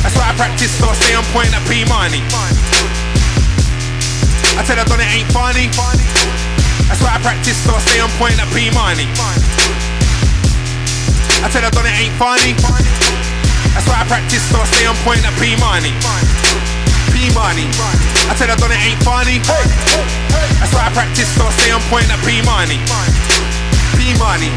That's why I practice, so I stay on point at P money. I tell I done it ain't funny. That's why I practice, so I stay on point at P money. I tell I done it ain't funny. That's why I practice, so I stay on point at P money. P money. I tell I done it ain't funny. That's why I practice, so I stay on point at P money. P money.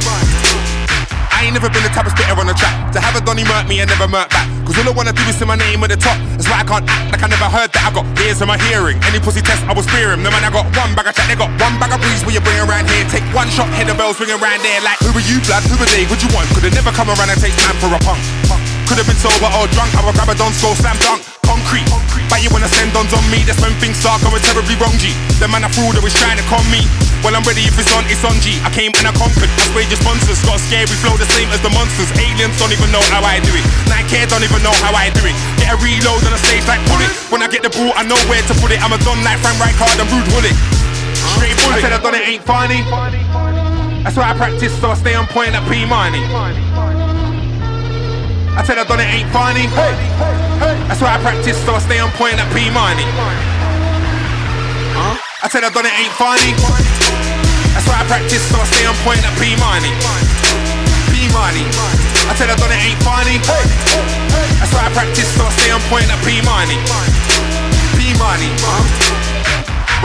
I ain't never been the type of spitter on the track. To have a Donny murk me and never murk back. Cause all I wanna do is see my name at the top. That's why I can't act like I never heard that. I got ears in my hearing. Any pussy test I will spear him No man I got one bag of chat They got one bag of breeze where you bring around here. Take one shot, head the bells ring around there Like who are you blood, who are they, what you want? Could've never come around and take time for a punk Could've been sober or drunk I would grab a don score, slam dunk. Concrete. But you wanna send dons on me That's when things start going terribly wrong G. The man I fool that was trying to con me. Well I'm ready if it's on, it's on G. I came and I conquered I sprayed your sponsors Got a scary flow the same as the monsters. Aliens don't even know how I do it. Nike don't even know how I do it. Get a reload on the stage like pull it When I get the ball I know where to put it. I'm a don like Frank Rijkaard and Ruud Gullit straight bully. I said I done it ain't funny. That's why I practice so I stay on point at P Money. I said I done it ain't funny. That's why I practice so I stay on point at P Money. I said I done it ain't funny. That's why I practice so I stay on point at P Money. P Money. I said I done it ain't funny. That's why I practice so I stay on point at P Money. P Money.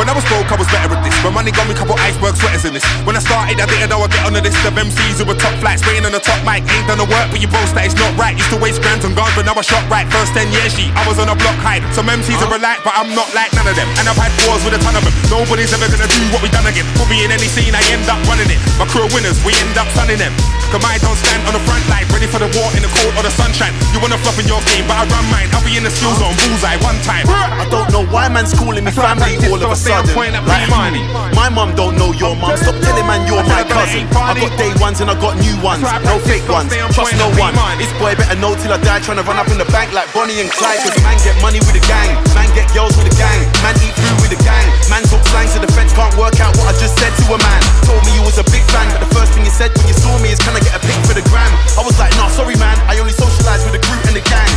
When I was broke, I was better at this. When money got me, a couple iceberg sweaters in this. When I started, I didn't know I'd get on the list of MCs who were top flights, waiting on the top mic. Ain't done the work, but you boast that it's not right. Used to waste grands on guns, but now I shot right. First 10 years, G, I was on a block hide. Some MCs are alike, but I'm not like none of them. And I've had wars with a ton of them. Nobody's ever gonna do what we done again. Put me in any scene, I end up running it. My crew winners, we end up sunning them. Cause I don't stand on the front line, ready for the war in the cold or the sunshine. You wanna flop in your game, but I run mine. I'll be in the skill zone, bullseye one time. I don't know why man's calling me family all of a sudden. Like, money. My mum don't know your mum. Stop telling man you're my cousin. I got day ones and I got new ones. No fake ones. Trust no one. This boy better know till I die. Trying to run up in the bank like Bonnie and Clyde. Cause man get money with the gang. Man get girls with the gang. Man eat food with the gang. Man talk slang so the feds can't work out what I just said to a man. Told me you was a big fan, but the first thing you said when you saw me is can I get a pic for the gram? I was like, nah, sorry man. I only socialize with the group and the gang.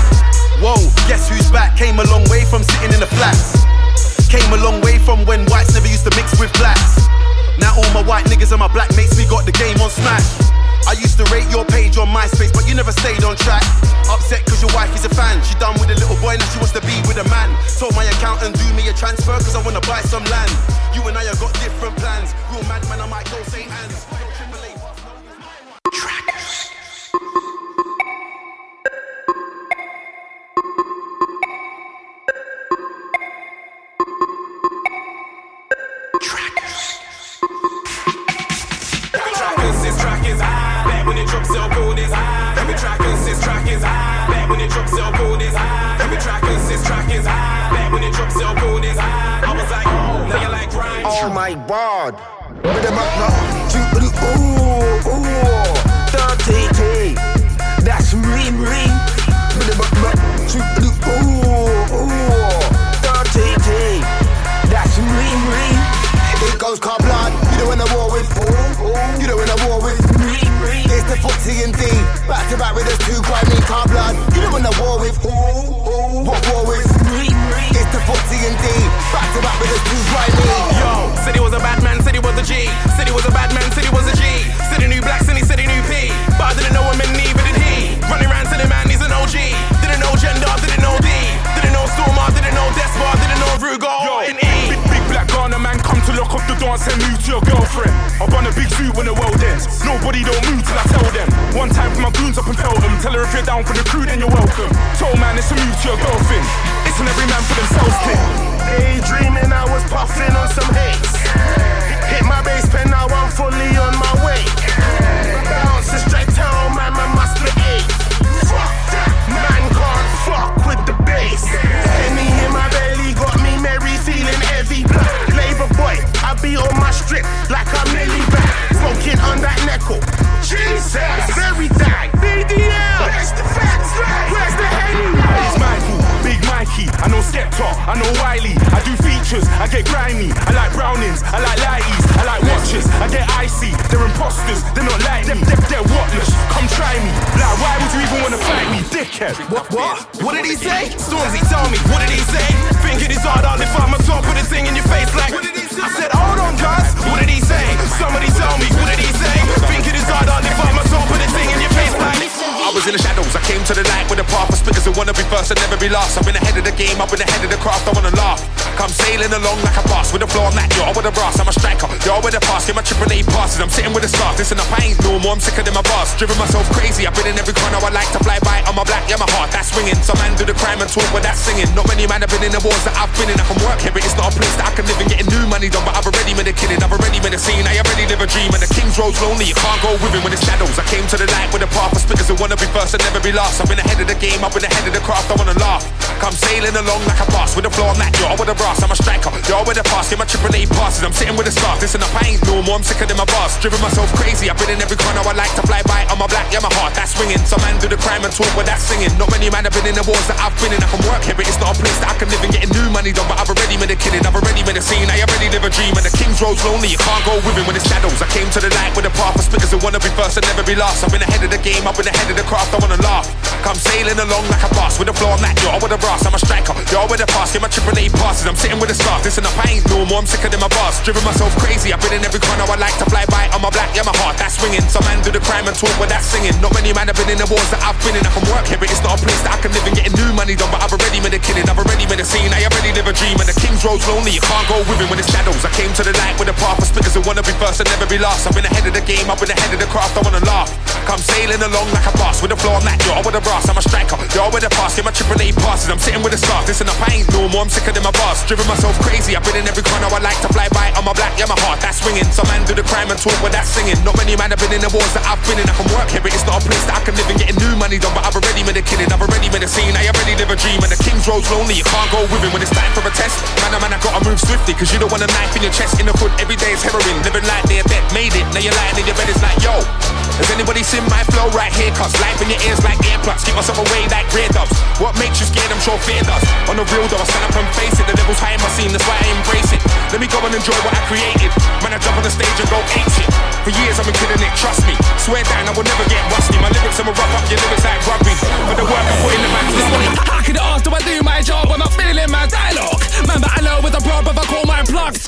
Whoa, guess who's back? Came a long way from sitting in the flats. Came a long way from when whites never used to mix with blacks. Now all my white niggas and my black mates, we got the game on smash. I used to rate your page on MySpace, but you never stayed on track. Upset cause your wife is a fan. She done with a little boy, now she wants to be with a man. Told my accountant, do me a transfer cause I wanna buy some land. You and I have got different plans. Real madman, I might go St. Anne's. Drops, it'll pull this high. Every track assist track is high. Bet when it drops, it'll pull this high. Every track assist track is high. Bet when it drops, it'll pull this high. I was like, oh, now you like rhymes. Oh my god. With up now. Ooh, ooh. Dirty T. That's me, me. With up now. Ooh, ooh. Dirty T. That's me, me. It goes. You know when I war with. You know when I war with. It's the footsie and D. Back to back with us two grimy car blood. You know when I war with. What war with? It's the footsie and D. Back to back with us two grimy. Yo, said he was a bad man, said he was a G. Said he was a bad man, said he was a G. Said he knew blacks and he said he knew P. But I didn't know him and neither did he. Running around telling man up and tell them. Tell her if you're down for the crew, then you're welcome. Told man it's a move to your girlfriend. It's an every man for themselves thing. Daydreaming, I was puffing on some haze. Hit my base pen, now I'm fully on my way. Bounce straight town, man, man must be eight. Man can't fuck with the bass. Penny in my belly got me merry, feeling heavy. Labor boy, I be on my strip I know I know Wiley. I do features, I get grimy. I like brownings, I like lighties, I like watches, I get icy. They're imposters, they're not like me. They're, they're whatless, come try me. Like, why would you even wanna fight me, dickhead? What, what? What did he say? Stormzy, tell me, what did he say? Thinking it's hard, I'll up my top, put a thing in your face like. What did he say? I said, hold on, guys. What did he say? Somebody tell me, what did he say? Thinking it's hard, I'll up my top, put a thing in your face like. I was in the shadows, I came to the light with a path for speakers who wanna be first and never be last. I've been ahead of the game, I've been ahead of the craft, I wanna laugh. Come sailing along like a boss with a floor, I'm that yo, with a brass, I'm a striker. Yo, with a pass, get my triple A passes, I'm sitting with a scarf. Listen up, I ain't normal, I'm sicker than my boss. Driven myself crazy, I've been in every corner, I like to fly by on my black, yeah, my heart, that's swinging. Some man do the crime and talk, but that's singing. Not many man have been in the wars that I've been in. I can work here, but it's not a place that I can live and getting new money done. But I've already made a killing, I've already made a scene, I already live a dream. And the King's Road's lonely, you can't go with him when it's shadows. I came to the light with a path for speakers who wanna be first and never be last. I've been ahead of the game, I've been ahead head of the craft, I wanna laugh. Come sailing along like a boss with the floor on that yacht with a brass. I'm a striker, y'all with a pass, get my triple A passes. I'm sitting with a staff. Listen up, I ain't normal, I'm sicker than my boss. Driven myself crazy, I've been in every corner. I like to fly by on my black, yeah, my heart that's swinging. Some man do the crime and talk, with that singing. Not many man have been in the wars that I've been in. I can work here, but it's not a place that I can live and getting new money done. But I've already I've already made a scene. I already live a dream, and the king's road's lonely. You can't go with him when it's shadows. I came to the light with a path for speakers who wanna be first and never be last. I've been ahead of the game, I've been ahead of the craft. I wanna laugh. Come sailing along like a boss with a on that yacht with a brass. I'm a striker, y'all with a pass, get my triple A passes. I'm sitting with a staff. Listen up, I ain't normal, I'm sicker than my boss. Driven myself crazy, I've been in every corner. I like to fly by on my black, yeah, my heart that's swinging. Some man do the crime and talk, but that's singing. Not many man have been in the wars that I've been in. I can work here, but it's not a place that I can live and getting new money done. But I've already made a killing, I've already made a scene. I already live a dream, and the king's road's lonely. You can't go with him when it's shadows. I came to the light with a path for speakers who wanna be first and never be last. I've been ahead of the game, I've been ahead of the craft. I wanna laugh. Come sailing along like a boss with a floor on that yacht with a brass. I'm a striker, y'all with a pass, get my triple A passes. I'm sitting with a staff. Listen up, I ain't normal, I'm sicker than my boss. Driven myself crazy, I've been in every corner. I like to fly by on my black, yeah, my heart that's swinging. Some man do the crime and talk, but that's singing. Not many man have been in the wars that I've been in. I can work here, but it's not a place that I can live and getting new money done. But I've already made a killing, I've already made a scene. I already live a dream, and the king's road's lonely. You can't go with him when it's time for a test. Man, oh man, I gotta move swiftly, cause you don't want a knife in your chest. In the hood, every day is heroin. Living like they're dead, made it. Now you're lying in your bed, it's like, yo. Has anybody seen my flow right here? Cause life in your ears like earplugs. Keep myself away like rear. What makes you scared? I'm sure fear does. On the real though, I stand up and face it. The level's high in my scene, that's why I embrace it. Let me go and enjoy what I created. Man, I jump on the stage and go ape shit. For years I've been killing it, trust me. Swear down, I will never get rusty. My lyrics, I'ma rough up your lyrics like rugby. For the work I put in the one. How could I ask, do I do my job? I'm not feeling my dialogue. Man, but I know with a prob if I call my plugs.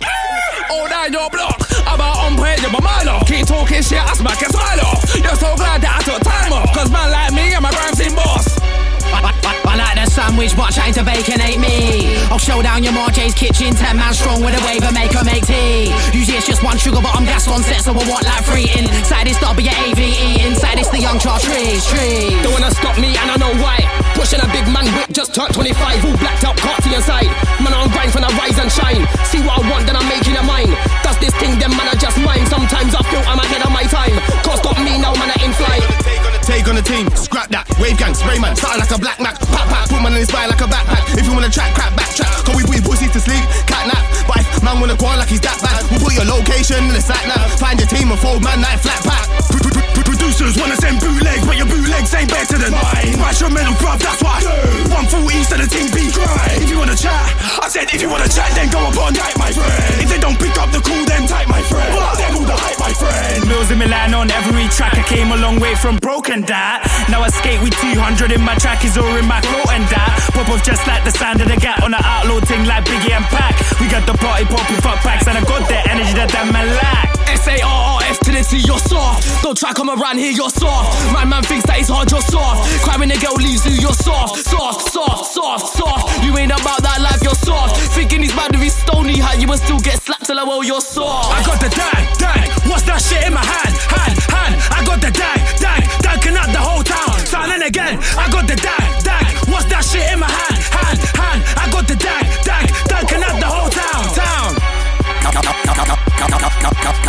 All down your block. I'm out on point, you're my mile Keep talking shit, I smack a smile off. You're so glad that I took time off. Cause man like me, I'm a grime scene boss. I, I, I like the sandwich, but trying to bacon ain't me. I'll show down your Marjay's kitchen, 10 man strong with a wave and make make tea. Usually it's just one sugar, but I'm gassed on set, so I want like three inside it's WAVE, inside it's the young char trees, trees. Don't wanna stop me, and I know why. Pushing a big man whip, just turned 25, all blacked out, caught inside. Man, I'm grind when I rise and shine. See what I want, then I'm making like a black Mac. Pop, pop, put man in his spine like a backpack. If you wanna track, crap, backtrack. Can we put pussy to sleep? Cat nap. But if man wanna go on like he's that bad, we'll put your location in the sat now. Find your team and fold man like flat pack. Producers wanna send bootlegs, but your bootlegs ain't better than mine. Mash your metal bruv, that's why. One full east of the team beat. If you wanna chat, I said if you wanna chat, then go up on night, my friend. If they don't pick up the call, then type, my friend. Then all the hype, my friend. Mills in Milan on every track. I came a long way from broken that. Now I skate with 200 in my track, is all in my throat and that. Pop off just like the sound of the gap on the outlaw thing like Biggie and Pac. We got the party popping fuck packs and I got the energy that that man lack. S A R R F to the T, you're soft. Don't try come around here, you're soft. My man thinks that it's hard, you're soft. Cry when the girl leaves you, you're soft. Soft, soft, soft, soft. You ain't about that life, you're soft. Thinking he's mad with his stony hat, you will still get slapped till I well, you're soft. I got the dang, dang. What's that shit in my hand? Hand, hand. I got the dang, dang. Danking up the whole town. Sound and again. I got the dang, dang. What's that shit in my hand? Hand, hand. I got the dang, dang. Danking up the whole town. Town.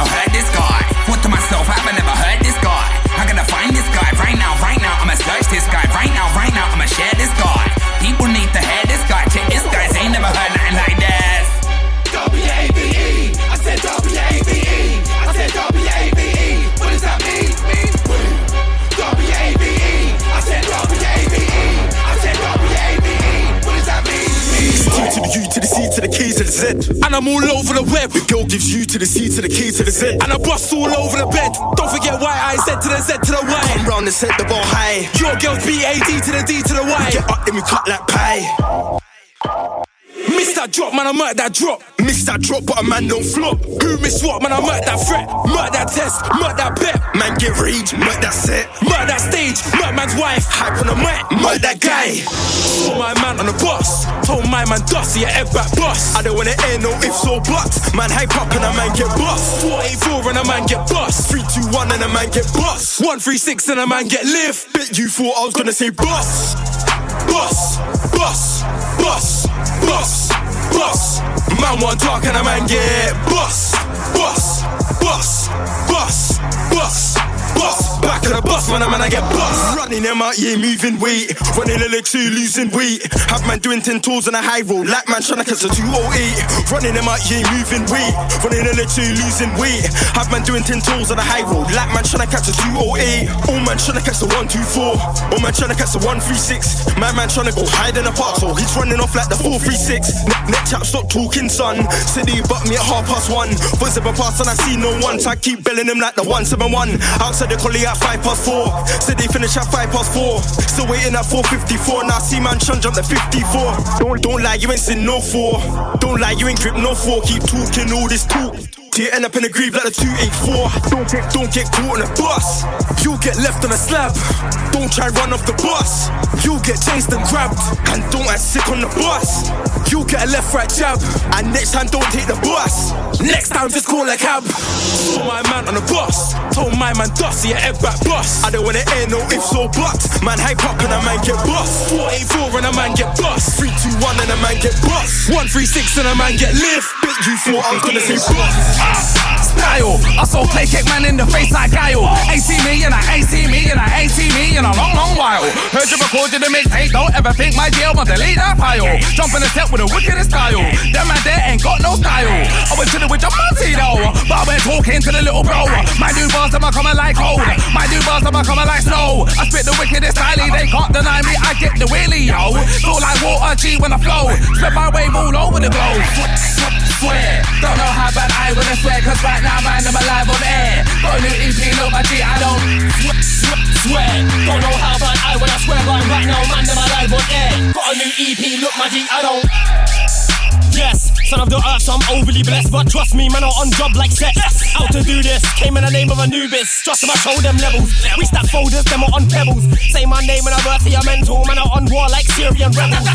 Heard this guy. Thought to myself, I've never heard this guy. I'm gonna find this guy right now, right now. I'ma search this guy right now, right now. I'ma share this guy. To the K to the Z. And I'm all over the web. The girl gives you to the C to the K to the Z. And I bust all over the bed. Don't forget why I said to the Z to the Y. Come round and set the ball high. Your girl's B-A-D to the D to the Y. Get up, then we cut like pie. Miss that drop, man, I murk that drop. Miss that drop, but a man don't flop. Who miss what, man, I murk that threat. Murk that test, murk that bet. Man get rage, murk that set. Murk that stage, murk man's wife. Hype on the mic, murk that guy. Saw my man on the bus. Told my man Dusty, yeah, head back bus. I don't wanna air no ifs or buts. Man hype up and a man get bust. 484 and a man get bust. 321 and a man get bust. 136 and a man get lift. Bet you thought I was gonna say bust. Bus, bus, bus, bus, bus. Man want talk and a man get bus, bus, bus, bus, bus, bus. Back of the bus, man, a man I get bus. Running them out, yeah, moving weight. Running in the legs, losing weight. Have man doing 10 tours on a high road. Like man trying to catch a 208. Running them out, yeah, moving weight. Running in the legs, losing weight. Have man doing 10 tours on a high road. Like man trying to catch a 208. All man trying to catch a 124. All man trying to catch a 136. My man trying to go hide in the park, so he's running off like the 436. Ne- neck chap, stop talking, son. Said he me at half past one. Buzz ever pass and I see no one, so I keep belling him like the 171. Outside the collie at 5 past 4. Said they finish at 5 past 4. Still waiting at 454. Now I see man Chun jump the 54. Don't, don't lie, you ain't seen no 4. Don't lie, you ain't grip no 4. Keep talking all this talk. You end up in a grieve like a 284. Don't get, don't get caught on a bus. You get left on a slab. Don't try run off the bus. You get chased and grabbed. And don't act sick on the bus. You get a left right jab. And next time don't take the bus. Next time just call a cab. Saw my man on the bus. Told my man dust, yeah, head back bus. I don't wanna air no ifs or buts. Man hype up and a man get bust. 484 and a man get bust. 321 and a man get bust. 136 and a man get lift. Bit you thought I was gonna say bust. Style, I saw play kick man in the face like guile. See me and I see me and I see me in a long, long while. Heard you recorded the mixtape, don't ever think my deal will delete that file. Jump in the set with a wickedest style. Them man there ain't got no style. I was to the with your multi though, but I went talking to the little bro. My new Feel like G when I flow. Spread my wave all over the globe. Swear, don't know how bad I wanna swear, cause right now man I'm alive on air. Got a new EP, look my G, I don't swear. Don't know how bad I wanna swear, but right now man I'm alive on air. Got a new EP, look my G, I don't. Yes, son of the earth, so I'm overly blessed. But trust me, man, I'm on job like sex. Out to do this, came in the name of Anubis. Trust him, I show them levels. We stack folders, them are on pebbles. Say my name when I verse, see a mental. Man, I'm on war like Syrian rebels.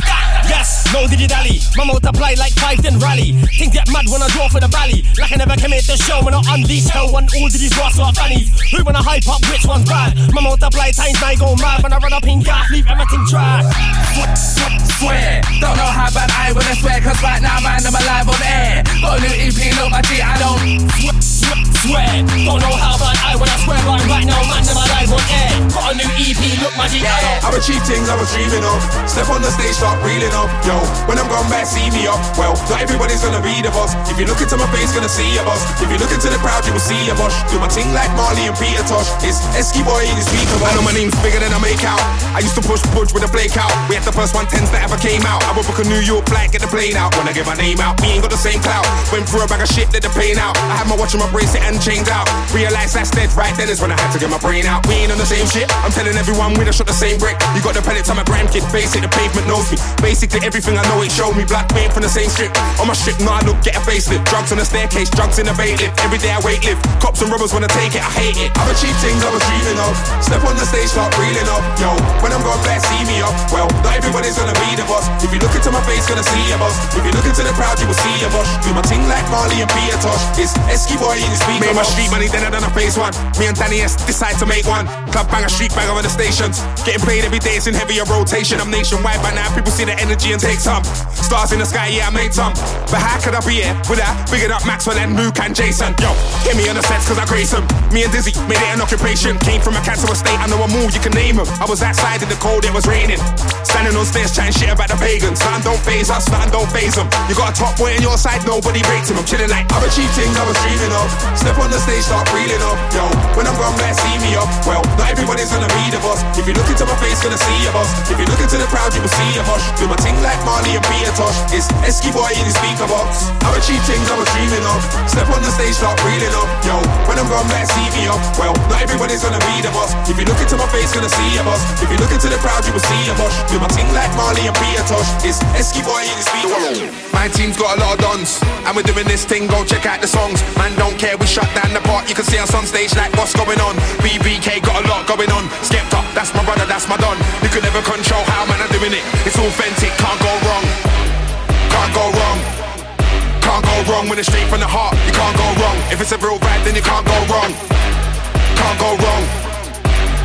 Yes, no diddy dally. My multiply like five, then rally. Think get mad when I draw for the valley. Like I never came here to show, when I unleash hell. When all raw, are funnies. Who wanna hype up, which one's bad? My multiply times nine go mad. When I run up in gas, leave everything dry. Swear, don't know how bad I wanna swear, cause right now, man, I'm alive on air. A new EP, my G, I don't swear. Don't know how bad I wanna swear, but right now, man, I'm alive on air. Got a new EP, look my G, I don't. I've achieved things I was dreaming of. Step on the stage, start reeling up. Yo, when I'm gone back, see me up. Well, not everybody's gonna be the boss. If you look into my face, gonna see a boss. If you look into the crowd, you will see a boss. Do my thing like Marley and Peter Tosh. It's Eskiboy in the speaker. I know my name's bigger than I make out. I used to push Budge with a flake out. We had the first one tens that ever came out. I would book a New York flight, get the plane out. When I get my name out, me ain't got the same clout. Went through a bag of shit that the pain out. I had my watch on my bracelet and chains out. Realize that's dead right then is when I had to get my brain out. We ain't on the same shit. I'm telling everyone we done shot the same brick. You got the pellets on my gram kid, face it, the pavement knows me. Basically everything I know it showed me. Black paint from the same strip. On my strip, nah, I look, get a facelift. Drugs on the staircase, drugs in the bailiff. Every day I wait lift. Cops and robbers wanna take it, I hate it. I've achieved things I was dreaming of. Step on the stage, start reeling up. Yo, when I'm gone back, see me up. Well, not everybody's gonna be the boss. If you look into my face, gonna see a boss. If you look into the crowd, you will see a boss. Do my thing like Marley and Peter Tosh. It's Eskiboy the speaker. Made my street money, then I done a face one. Me and Danny S decide to make one. Club bang a street banger on the stations. Getting played every day, it's in heavier rotation. I'm nationwide by now, people see the energy and take some. Stars in the sky, yeah, I made some. But how could I be here without bigging up Maxwell and Luke and Jason? Yo, hit me on the sets cause I grace them. Me and Dizzee made it an occupation. Came from a cancer estate, I know a move, you can name them. I was outside in the cold, it was raining. Standing on stairs chatting shit about the pagans. Nothing don't phase us, nothing don't phase them. You got a top boy on your side, nobody rates him. I'm chilling like I've achieved things I was dreaming of. Step on the stage, start reeling up. Yo, when I'm gone back, see me up. Well, not everybody's gonna be the boss. If you look into my face, gonna see a boss. If you look into the crowd, you will see a boss. Do my thing like Marley and Peter Tosh. It's Eskiboy in the speaker box. I've achieved things I was dreaming of. Step on the stage, start reeling up. Yo, when I'm gone back, see me up. Well, not everybody's gonna be the boss. If you look into my face, gonna see a boss. If you look into the crowd, you will see a boss. Do my thing like Marley and Peter Tosh. It's Eskiboy in the speaker box. My team's got a lot of dons, and we're doing this thing. Go check out the songs. Man, don't care, we shut down the park. You can see us on stage like what's going on. BBK got a lot going on. Skepta, that's my brother, that's my don. You can never control how man are doing it. It's authentic, can't go wrong. Can't go wrong. Can't go wrong when it's straight from the heart. You can't go wrong. If it's a real ride, then you can't go wrong. Can't go wrong.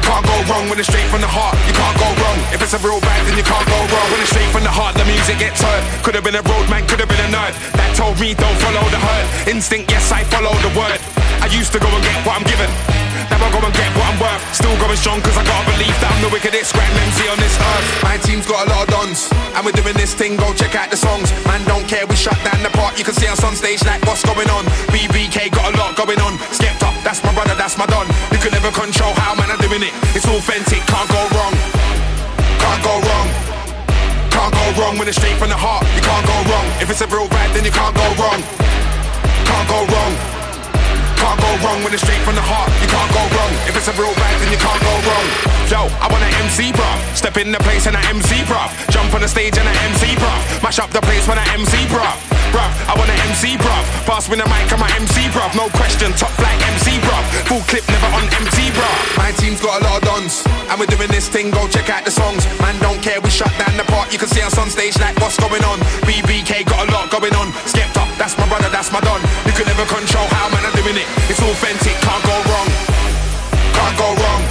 Can't go wrong when it's straight from the heart. You can't go wrong. If it's a real bag, then you can't go wrong. When it's straight from the heart, the music gets heard. Could have been a road man, could have been a nerd. That told me don't follow the herd. Instinct, yes, I follow the word. I used to go and get what I'm given. I go and get what I'm worth. Still going strong, cause I gotta believe that I'm the wickedest grand MC on this earth. My team's got a lot of dons, and we're doing this thing. Go check out the songs. Man, don't care, we shut down the park. You can see us on stage like what's going on. BBK got a lot going on. Skepta, that's my brother, that's my don. You can never control how man I'm doing it. It's authentic, can't go wrong. Can't go wrong. Can't go wrong when it's straight from the heart. You can't go wrong. If it's a real vibe, then you can't go wrong. Can't go wrong. Can't go wrong when it's straight from the heart. You can't go wrong. If it's a real vibe, then you can't go wrong. Yo, I want an MC, bruv. Step in the place and an MC, bruv. Jump on the stage and an MC, bruv. Mash up the place when an MC, bruv. Bruv, I want an MC, bruv. Pass me the mic, I'm an MC, bruv. No question, top flight MC, bruv. Full clip, never on MC, bruv. My team's got a lot of dons, and we're doing this thing. Go check out the songs. Man, don't care, we shut down the park. You can see us on stage like what's going on. BBK got a lot going on. Skepta, that's my brother, that's my don. You can never control how man I'm doing it. It's authentic, can't go wrong. Can't go wrong.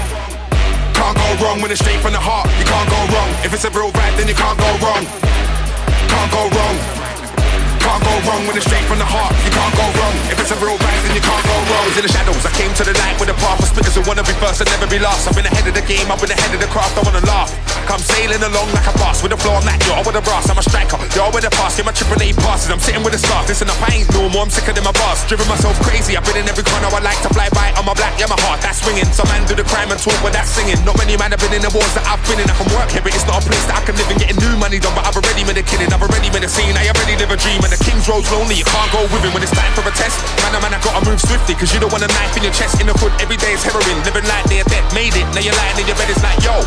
Can't go wrong when it's straight from the heart. You can't go wrong. If it's a real vibe, then you can't go wrong. Can't go wrong. Can't go wrong when it's straight from the heart. You can't go wrong. If it's a real vibe, then you can't go wrong. In the shadows, I came to the light with a path of speakers who wanna be first and never be last. I've been ahead of the game, I've been ahead of the craft. I wanna laugh. Come sailing along like a boss with a floor that yacht with a brass. I'm a striker, you're with a pass. Get my triple A passes. I'm sitting with a scarf. Listen up, I ain't normal. I'm sicker than my boss. Driven myself crazy. I've been in every corner. I like to fly by on my black. Yeah, my heart that's swinging. Some man do the crime and talk, but that's singing. Not many man have been in the wars that I've been in. I can work here, but it's not a place that I can live and getting new money done. But I've already made a killing. I've already made a scene. I already live a dream. And the King's Road's lonely you can't go with him when it's time for a test. Man, oh man, I gotta move swiftly, cause you don't want a knife in your chest. In the hood, every day is heroin. Living like they're dead, made it. Now you're lying in your bed, it's like, yo.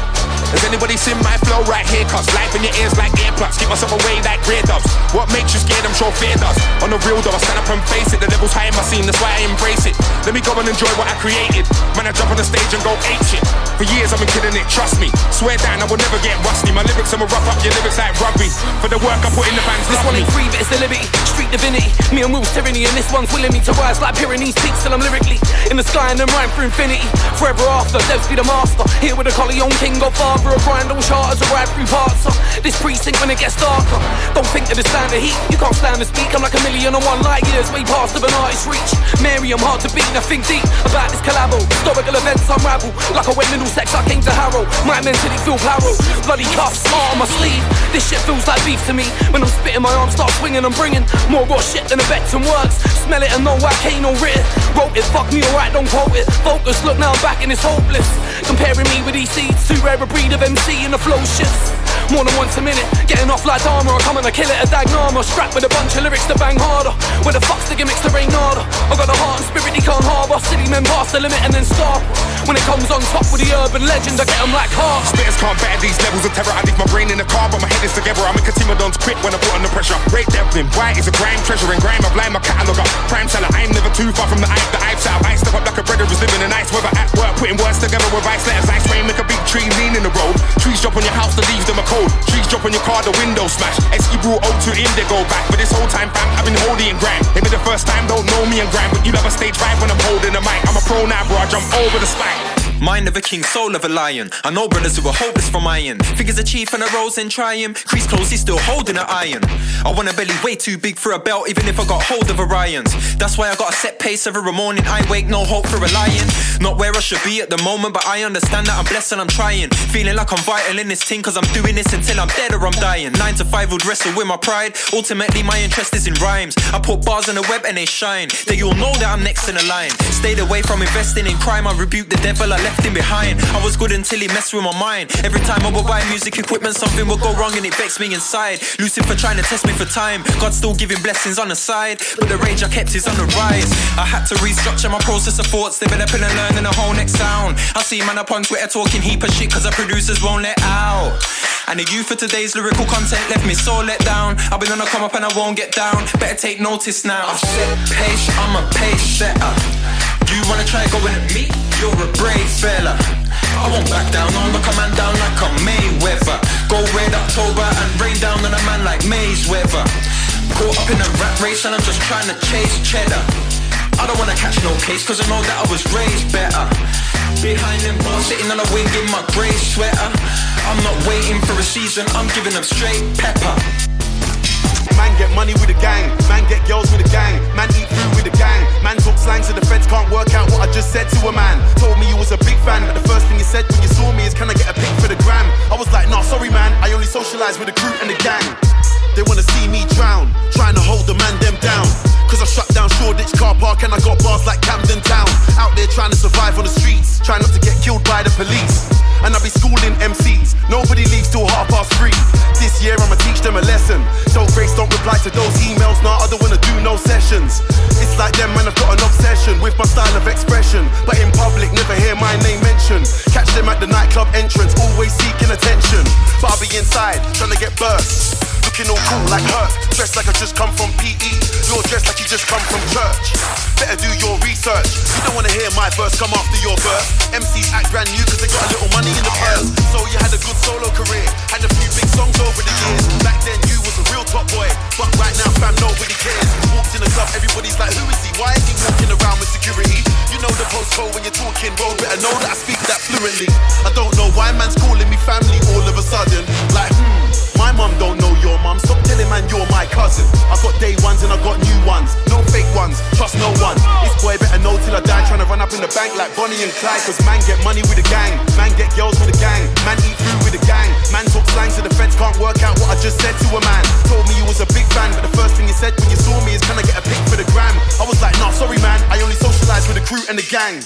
Has anybody seen my flow right here? Cause life in your ears like earplugs. Keep myself away like grey doves. What makes you scared? I'm sure fear does. On the real though, I stand up and face it. The level's high in my scene, that's why I embrace it. Let me go and enjoy what I created. Man, I jump on the stage and go ape shit. For years I've been killing it, trust me. Swear down, I will never get rusty. My lyrics, I'ma rough up your lyrics like rugby. For the work I put in the fans, This one ain't free, but it's the liberty. Street divinity. Me and Will's tyranny, and this one's willing me to rise like Pyrenees peaks till I'm lyrically in the sky and then rhyme for infinity. Forever after, Devs be the master. Here with a Corleone King, Godfather, a grind on charters, a ride through parts. Uh, this precinct when it gets darker. Don't think that it's stand the heat, you can't stand to speak. I'm like a million on one light years, way past of an artist's reach. Mary, I'm hard to beat, I think deep about this collabo. Historical events unravel, like a wet Middlesex, I came to Harrow. My mentally feel paro. Bloody cuffs, art on my sleeve. This shit feels like beef to me. When I'm spitting, my arms start swinging, I'm bringing more raw shit than a Beckton works. Smell it and know I can't no written. Wrote it, fuck me alright, don't quote it. Focus, look now I'm back and it's hopeless. Comparing me with these seeds, too rare a breed of MC and the flow shifts. More than once a minute, getting off like armor. I come and I kill it a dagnama. Strapped with a bunch of lyrics to bang harder. Where the fuck's the gimmicks to rain harder? I got a heart and spirit he can't harbour. City men pass the limit and then stop. When it comes on top with the urban legend, I get them like heart. Spitters can't bear these levels of terror. I leave my brain in the car, but my head is together. I make a team of dons quit when I put under pressure. Rate Devlin, white is a grime treasure and grime. I've lined my catalogue up. Prime seller, I'm never too far from the hype I've set up. I step up like a brother who's living in nice weather at work, putting words together with ice letters. Ice rain, make a big tree lean in the road. Trees drop on your house, the leaves them a cold. Trees drop on your car, the window smash. Esky brought O2 Indigo back. But this whole time, fam, I've been holding and grind. Maybe the first time, don't know me and grind. But you have a stage five when I'm holding the mic. I'm a pro now, bro. I jump over the spike. Mind of a king, soul of a lion. I know brothers who are hopeless from iron. Figures a chief and a rose try him. Crease close, he's still holding an iron. I want a belly way too big for a belt, even if I got hold of Orion's. That's why I got a set pace every morning. I wake, no hope for a lion. Not where I should be at the moment, but I understand that I'm blessed and I'm trying. Feeling like I'm vital in this thing, cause I'm doing this until I'm dead or I'm dying. Nine to five would wrestle with my pride. Ultimately, my interest is in rhymes. I put bars on the web and they shine. They all know that I'm next in the line. Stayed away from investing in crime. I rebuke the devil, I left him behind. I was good until he messed with my mind. Every time I would buy music equipment, something would go wrong and it vexed me inside. Lucifer trying to test me for time. God still giving blessings on the side. But the rage I kept is on the rise. I had to restructure my process of thoughts, developing and learning a whole next sound. I see man up on Twitter talking heap of shit cause the producers won't let out. And the youth for today's lyrical content left me so let down. I've been on a come up and I won't get down. Better take notice now. I've set pace, I'm a pace setter. You wanna try going at me? You're a brave fella. I won't back down, I'll knock a man down like a Mayweather. Go red October and rain down on a man like Maze weather. Caught up in a rat race and I'm just trying to chase cheddar. I don't wanna catch no case cause I know that I was raised better. Behind them bars, sitting on a wing in my grey sweater. I'm not waiting for a season, I'm giving them straight pepper. Man get money with a gang, man get girls with a gang, man eat food with a gang, man talk slang so the feds can't work out what I just said to a man. Told me you was a big fan, but the first thing you said when you saw me is can I get a pic for the gram? I was like, nah, sorry man, I only socialize with the crew and the gang. They wanna see me drown, trying to hold the man them down. Cause I shut down Shoreditch car park and I got bars like Camden Town. Out there trying to survive on the streets, trying not to get killed by the police. And I be schooling MCs, nobody leaves till half past three. This year I'ma teach them a lesson. Tell Grace don't reply to those emails, nah, I don't wanna do no sessions. It's like them man, I've got an obsession with my style of expression. But in public, never hear my name mentioned. Catch them at the nightclub entrance, always seeking attention. But I'll be inside, trying to get burst. Looking all cool like hurt, dressed like I just come from PE. You're dressed like you just come from church. Better do your research. You don't wanna hear my verse come after your verse. MCs act brand new cause they got a little money in the purse. So you had a good solo career, had a few big songs over the years. Back then you was a real top boy, but right now fam nobody cares. Walked in the club, everybody's like, who is he? Why is he walking around with security? You know the postcode when you're talking road, better know that I speak that fluently. I don't know why man's calling me family all of a sudden. Like, hmm, my mum don't know your mum. Stop telling man you're my cousin. I got day ones and I got new ones. No fake ones, trust no one. This boy better know till I die. Trying to run up in the bank like Bonnie and Clyde. Cause man get money with the gang. Man get girls with the gang. Man eat food with the gang. Man talk slang so the feds can't work out what I just said to a man. Told me you was a big fan, but the first thing you said when you saw me is can I get a pic for the gram? I was like, nah, sorry man. I only socialize with the crew and the gang.